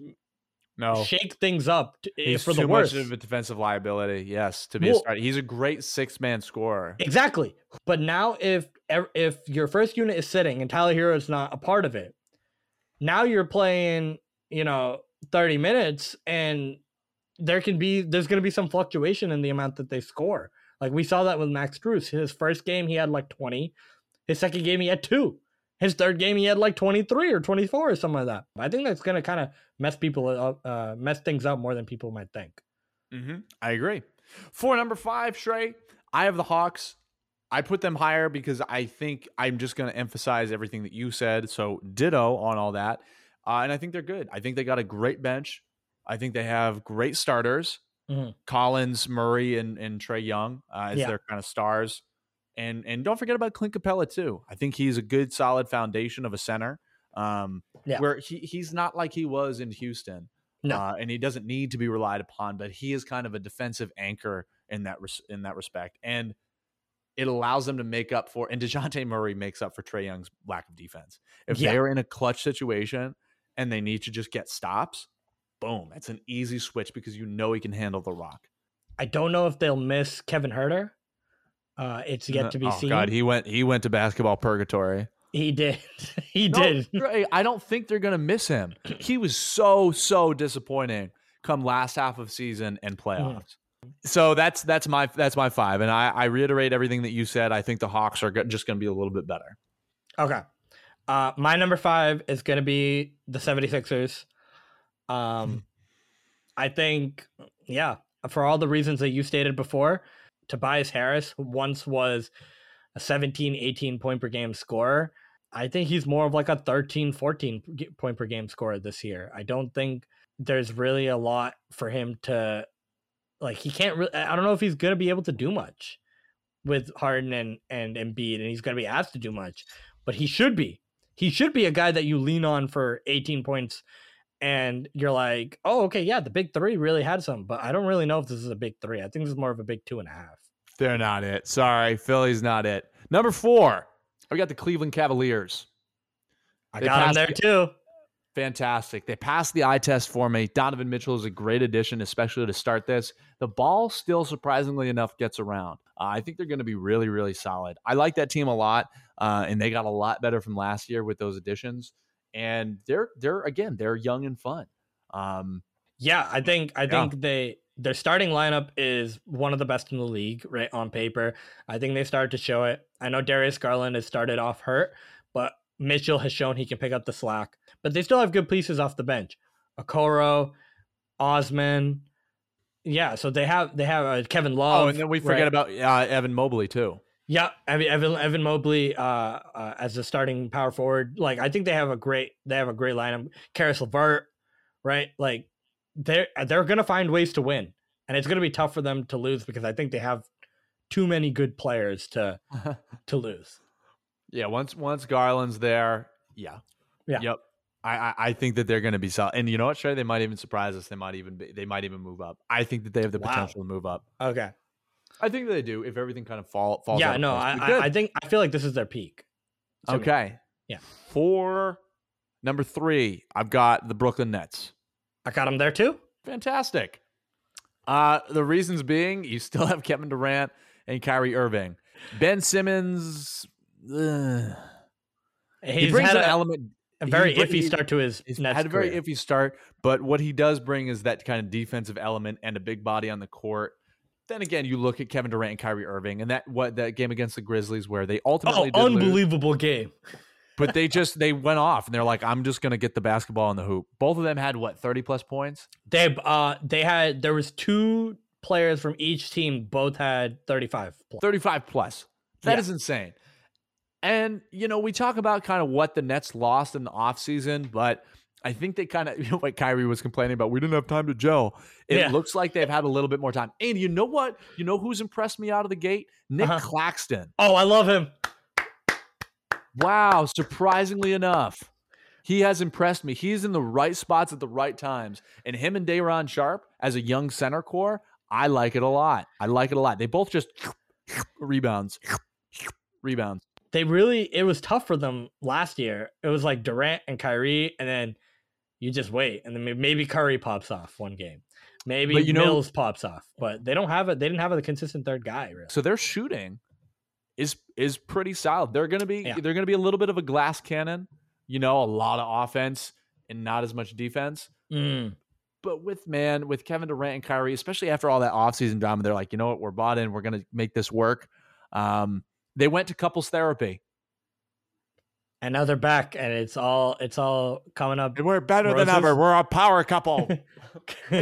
no. shake things up to, eh, He's for the too worst much of a defensive liability. Yes, to be a Well- starter. He's a great six man scorer. exactly but now if if your first unit is sitting and tyler herro is not a part of it now you're playing you know 30 minutes and there can be there's going to be some fluctuation in the amount that they score like we saw that with max Strus. his first game he had like 20 his second game he had two his third game he had like 23 or 24 or something like that i think that's going to kind of mess people up uh, mess things up more than people might think Mm-hmm. I agree. For number five, Shrey, I have the Hawks. I put them higher because I think I'm just going to emphasize everything that you said. So ditto on all that. Uh, and I think they're good. I think they got a great bench. I think they have great starters. Mhm. Collins, Murray, and, and Trae Young uh, as Yeah. their kind of stars. And and don't forget about Clint Capela too. I think he's a good, solid foundation of a center. Um, Yeah. where he, he's not like he was in Houston. No. Uh, and he doesn't need to be relied upon, but he is kind of a defensive anchor in that res- in that respect, and it allows them to make up for. And Dejounte Murray makes up for Trae Young's lack of defense. If Yeah. they're in a clutch situation and they need to just get stops, boom, it's an easy switch because you know he can handle the rock. i don't know if they'll miss kevin huerter uh, it's yet to be oh, seen God, he went he went to basketball purgatory. He did. *laughs* he No, did. I don't think they're gonna miss him. *clears throat* He was so so disappointing come last half of season and playoffs. So that's that's my that's my five, and I, I reiterate everything that you said. I think the Hawks are just going to be a little bit better. Okay. Uh, my number five is going to be the 76ers. Hmm. Um, I think, yeah, for all the reasons that you stated before, Tobias Harris once was a 17, 18 point per game scorer. I think he's more of like a 13, 14 point per game scorer this year. I don't think there's really a lot for him to, like, he can't really, I don't know if he's going to be able to do much with Harden and, and Embiid, and he's going to be asked to do much, but he should be. He should be a guy that you lean on for 18 points and you're like, oh, okay, yeah, the big three really had some, but I don't really know if this is a big three. I think this is more of a big two and a half. They're not it. Sorry, Philly's not it. Number four, we got the Cleveland Cavaliers. I They got passed there the- too. Fantastic. They passed the eye test for me. Donovan Mitchell is a great addition, especially to start this. The ball still, surprisingly enough, gets around. Uh, I think they're going to be really, really solid. I like that team a lot, uh, and they got a lot better from last year with those additions. and they're they're again they're young and fun. Um, Yeah, I think I Yeah. think they their starting lineup is one of the best in the league, right on paper. I think they started to show it. I know Darius Garland has started off hurt, but Mitchell has shown he can pick up the slack. But they still have good pieces off the bench. Okoro, Osman. Yeah, so they have they have uh, Kevin Love. oh, and then we forget right? about uh, Evan Mobley too. Yeah, I mean Evan Evan Mobley uh, uh, as a starting power forward. Like I think they have a great they have a great lineup. Caris LeVert, right? Like they're uh, they're gonna find ways to win, and it's gonna be tough for them to lose because I think they have too many good players to *laughs* to lose. Yeah, once once Garland's there, yeah, Yeah. yep. I, I, think that they're going to be solid, and you know what, Trey? They might even surprise us. They might even be, they might even move up. I think that they have the Wow. potential to move up. Okay. I think they do if everything kind of fall falls. yeah, no. I, I. I think I feel like this is their peak. me. okay. Yeah. For number three, I've got the Brooklyn Nets. I got them there too. Fantastic. Uh, the reasons being, you still *laughs* have Kevin Durant and Kyrie Irving. Ben Simmons, *sighs* ugh. he brings had an a, element. a very he- iffy he- start to his He's Nets had a very career. iffy start, but what he does bring is that kind of defensive element and a big body on the court. Then again, you look at Kevin Durant and Kyrie Irving, and that what that game against the Grizzlies where they Oh, ultimately did lose, unbelievable game. But they just they went off and they're like, I'm just gonna get the basketball in the hoop. Both of them had what thirty plus points. They uh they had there was two players from each team both had 35 plus. 35 plus. That Yeah. is insane. And, you know, we talk about kind of what the Nets lost in the offseason, but I think they kind of, *laughs* you know, what Kyrie was complaining about, we didn't have time to gel. It Yeah. looks like they've had a little bit more time. And you know what? You know who's impressed me out of the gate? Nick Uh-huh. Claxton. Oh, I love him. Wow. Surprisingly enough, he has impressed me. He's in the right spots at the right times. And him and Day'Ron Sharpe as a young center core, I like it a lot. I like it a lot. They both just *sniffs* rebounds, *sniffs* rebounds. They really it was tough for them last year. It was like Durant and Kyrie and then you just wait and then maybe Curry pops off one game. Maybe But you know- Mills pops off, but they don't have it. They didn't have a consistent third guy. Really. So their shooting is is pretty solid. They're gonna be Yeah. they're gonna be a little bit of a glass cannon, you know, a lot of offense and not as much defense. Mm. But with man, with Kevin Durant and Kyrie, especially after all that offseason drama, they're like, you know what, we're bought in, we're gonna make this work. Um, they went to couples therapy. And now they're back, and it's all it's all coming up. we're better than ever. We're a power couple. *laughs* *laughs*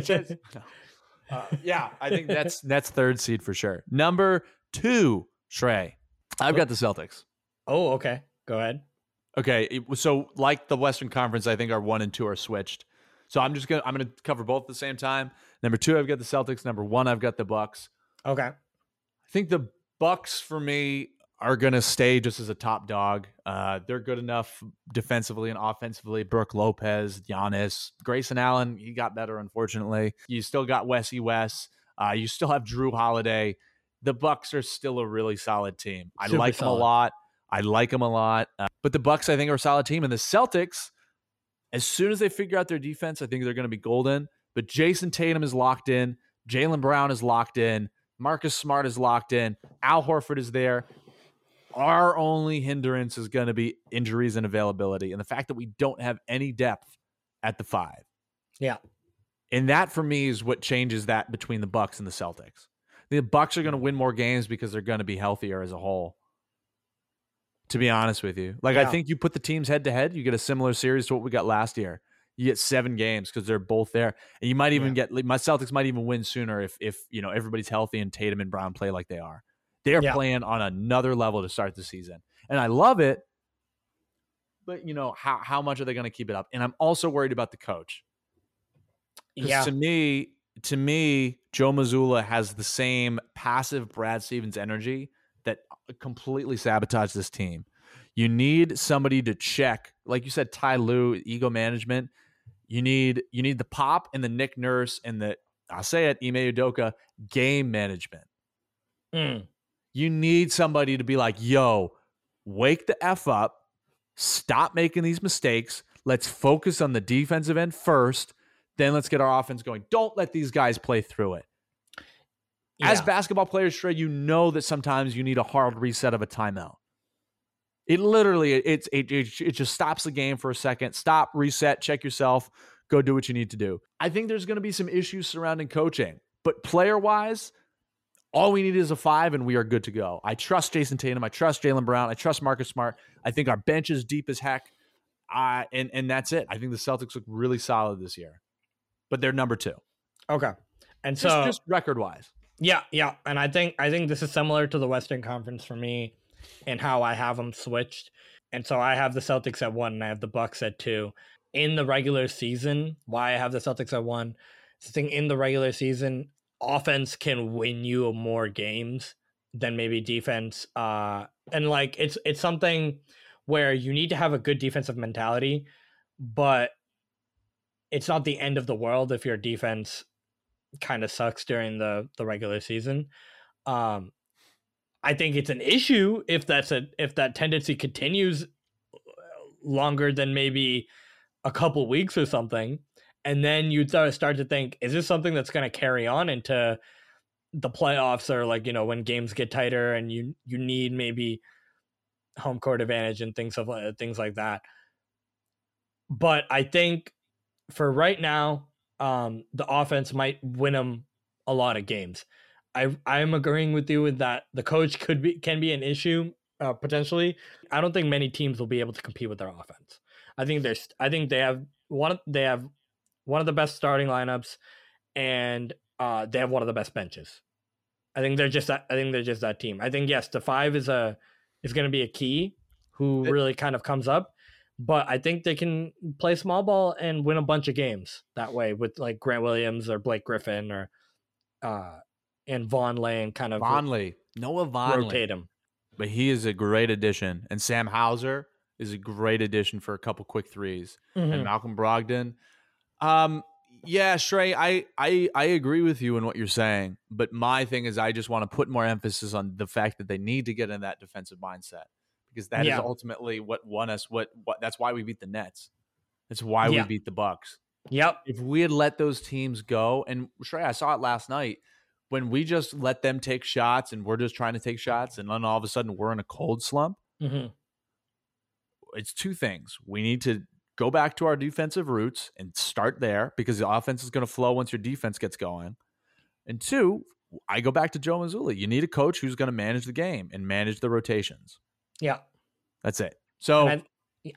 Uh, yeah, I think that's that's third seed for sure. Number two, Shrey. I've got the Celtics. oh, okay. Go ahead. Okay, so like the Western Conference, I think our one and two are switched. So I'm just gonna I'm gonna cover both at the same time. Number two, I've got the Celtics. Number one, I've got the Bucks. Okay. I think the Bucks for me are gonna stay just as a top dog. Uh, they're good enough defensively and offensively. Brook Lopez, Giannis, Grayson Allen, he got better unfortunately. You still got Wesley West. Uh, you still have Jrue Holiday. The Bucks are still a really solid team. I Super like them a lot. I like them a lot. Uh, but the Bucks, I think, are a solid team, and the Celtics. As soon as they figure out their defense, I think they're going to be golden. But Jayson Tatum is locked in. Jaylen Brown is locked in. Marcus Smart is locked in. Al Horford is there. Our only hindrance is going to be injuries and availability, and the fact that we don't have any depth at the five. Yeah. And that for me is what changes that between the Bucks and the Celtics. The Bucks are going to win more games because they're going to be healthier as a whole. To be honest with you, like I think you put the teams head to head, you get a similar series to what we got last year. You get seven games because they're both there, and you might even get my Celtics might even win sooner if if you know everybody's healthy and Tatum and Brown play like they are. They are Yeah. playing on another level to start the season, and I love it. But you know how how much are they going to keep it up? And I'm also worried about the coach. Yeah. To me, to me, Joe Mazzulla has the same passive Brad Stevens energy that completely sabotaged this team. You need somebody to check, like you said, Ty Lue, ego management. You need you need the pop and the Nick Nurse and the I'll say it, Ime Udoka game management. Mm. You need somebody to be like, yo, wake the F up, stop making these mistakes. Let's focus on the defensive end first. Then let's get our offense going. Don't let these guys play through it. As basketball players, Trey, you know that sometimes you need a hard reset of a timeout. It literally it's it, it it just stops the game for a second. Stop, reset, check yourself, go do what you need to do. I think there's going to be some issues surrounding coaching, but player wise, all we need is a five, and we are good to go. I trust Jayson Tatum. I trust Jaylen Brown. I trust Marcus Smart. I think our bench is deep as heck. Uh, and and that's it. I think the Celtics look really solid this year, but they're number two. Okay. And Just, so just record wise. Yeah, yeah, and I think I think this is similar to the Western Conference for me, and how I have them switched. And so I have the Celtics at one, and I have the Bucks at two. In the regular season, why I have the Celtics at one? I think in the regular season, offense can win you more games than maybe defense. Uh, and like it's it's something where you need to have a good defensive mentality, but it's not the end of the world if your defense kind of sucks during the the regular season. Um, I think it's an issue if that's a if that tendency continues longer than maybe a couple weeks or something, and then you start start to think, is this something that's going to carry on into the playoffs or like you know when games get tighter and you you need maybe home court advantage and things of uh, things like that. But I think for right now, um, the offense might win them a lot of games. I I'm agreeing with you with that. The coach could be can be an issue uh, potentially. I don't think many teams will be able to compete with their offense. I think there's I think they have one of- they have one of the best starting lineups, and uh, they have one of the best benches. I think they're just that. I think they're just that team. I think yes, the five is a is going to be a key who really kind of comes up, but I think they can play small ball and win a bunch of games that way with like Grant Williams or Blake Griffin or uh and Vaughn Lane kind of Vonleh, Noah Vonleh, rotate him. but he is a great addition, and Sam Hauser is a great addition for a couple quick 3s Mhm. and Malcolm Brogdon. Um, yeah, Shrey, I, I I agree with you in what you're saying, but my thing is I just want to put more emphasis on the fact that they need to get in that defensive mindset because that is Yeah. ultimately what won us. What what that's why we beat the Nets. That's why Yeah. we beat the Bucks. Yep. If we had let those teams go, and Shrey, I saw it last night when we just let them take shots and we're just trying to take shots, and then all of a sudden we're in a cold slump hmm it's two things. We need to go back to our defensive roots and start there because the offense is going to flow once your defense gets going. And two, I go back to Joe Mazzulla. You need a coach who's going to manage the game and manage the rotations. Yeah. That's it. So I,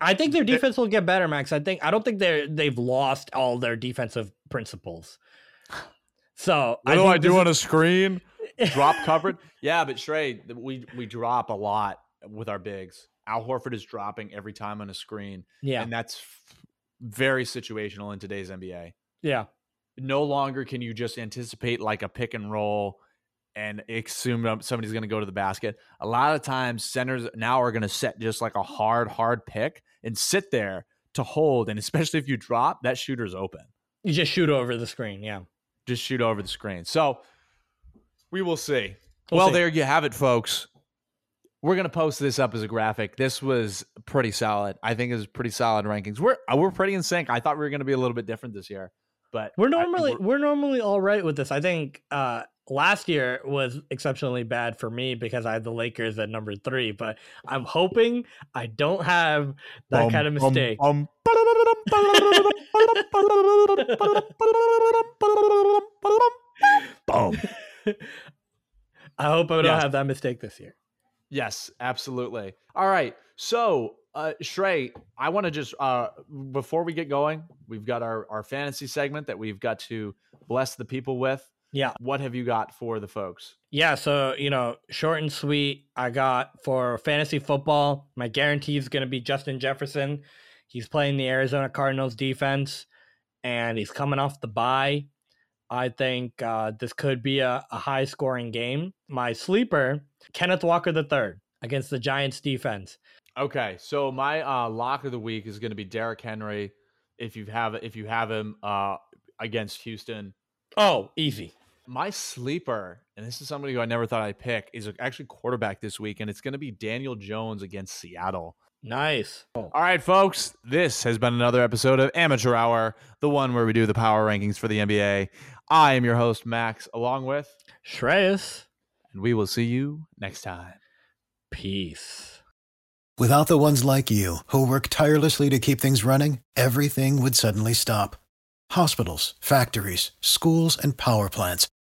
I think their defense will get better, Max. I think I don't think they're they've lost all their defensive principles. So what do I do on a screen? Drop *laughs* covered? Yeah, but Shrey, we we drop a lot with our bigs. Al Horford is dropping every time on a screen, yeah, and that's f- very situational in today's NBA. yeah, no longer can you just anticipate like a pick and roll and assume somebody's going to go to the basket. A lot of times, centers now are going to set just like a hard, hard pick and sit there to hold. And especially if you drop, that shooter's open. you just shoot over the screen. Yeah, Just shoot over the screen. So we will see. We'll well, see. there you have it, folks. We're gonna post this up as a graphic. This was pretty solid. I think it was pretty solid rankings. We're uh, we're pretty in sync. I thought we were gonna be a little bit different this year, but we're I- normally we're- we're normally all right with this. I think uh last year was exceptionally bad for me because I had the Lakers at number three, but I'm hoping I don't have that Bum, kind of mistake. bum. Boom. *laughs* I hope I don't Yes. have that mistake this year. Yes, absolutely. All right. So, uh, Shrey, I want to just uh, before we get going, we've got our our fantasy segment that we've got to bless the people with. Yeah. What have you got for the folks? Yeah, so you know, short and sweet. I got for fantasy football. My guarantee is going to be Justin Jefferson. He's playing the Arizona Cardinals defense, and he's coming off the bye. I think uh, this could be a, a high scoring game. My sleeper, Kenneth Walker III against the Giants defense. Okay, so my uh, lock of the week is going to be Derrick Henry. If you have if you have him uh, against Houston, Oh, easy. My sleeper, and this is somebody who I never thought I'd pick, is actually quarterback this week, and it's going to be Daniel Jones against Seattle. Nice. All right, folks, this has been another episode of Amateur Hour, the one where we do the power rankings for the NBA. I am your host, Max, along with, Shreyas. and we will see you next time. Peace. Without the ones like you, who work tirelessly to keep things running, everything would suddenly stop. Hospitals, factories, schools, and power plants,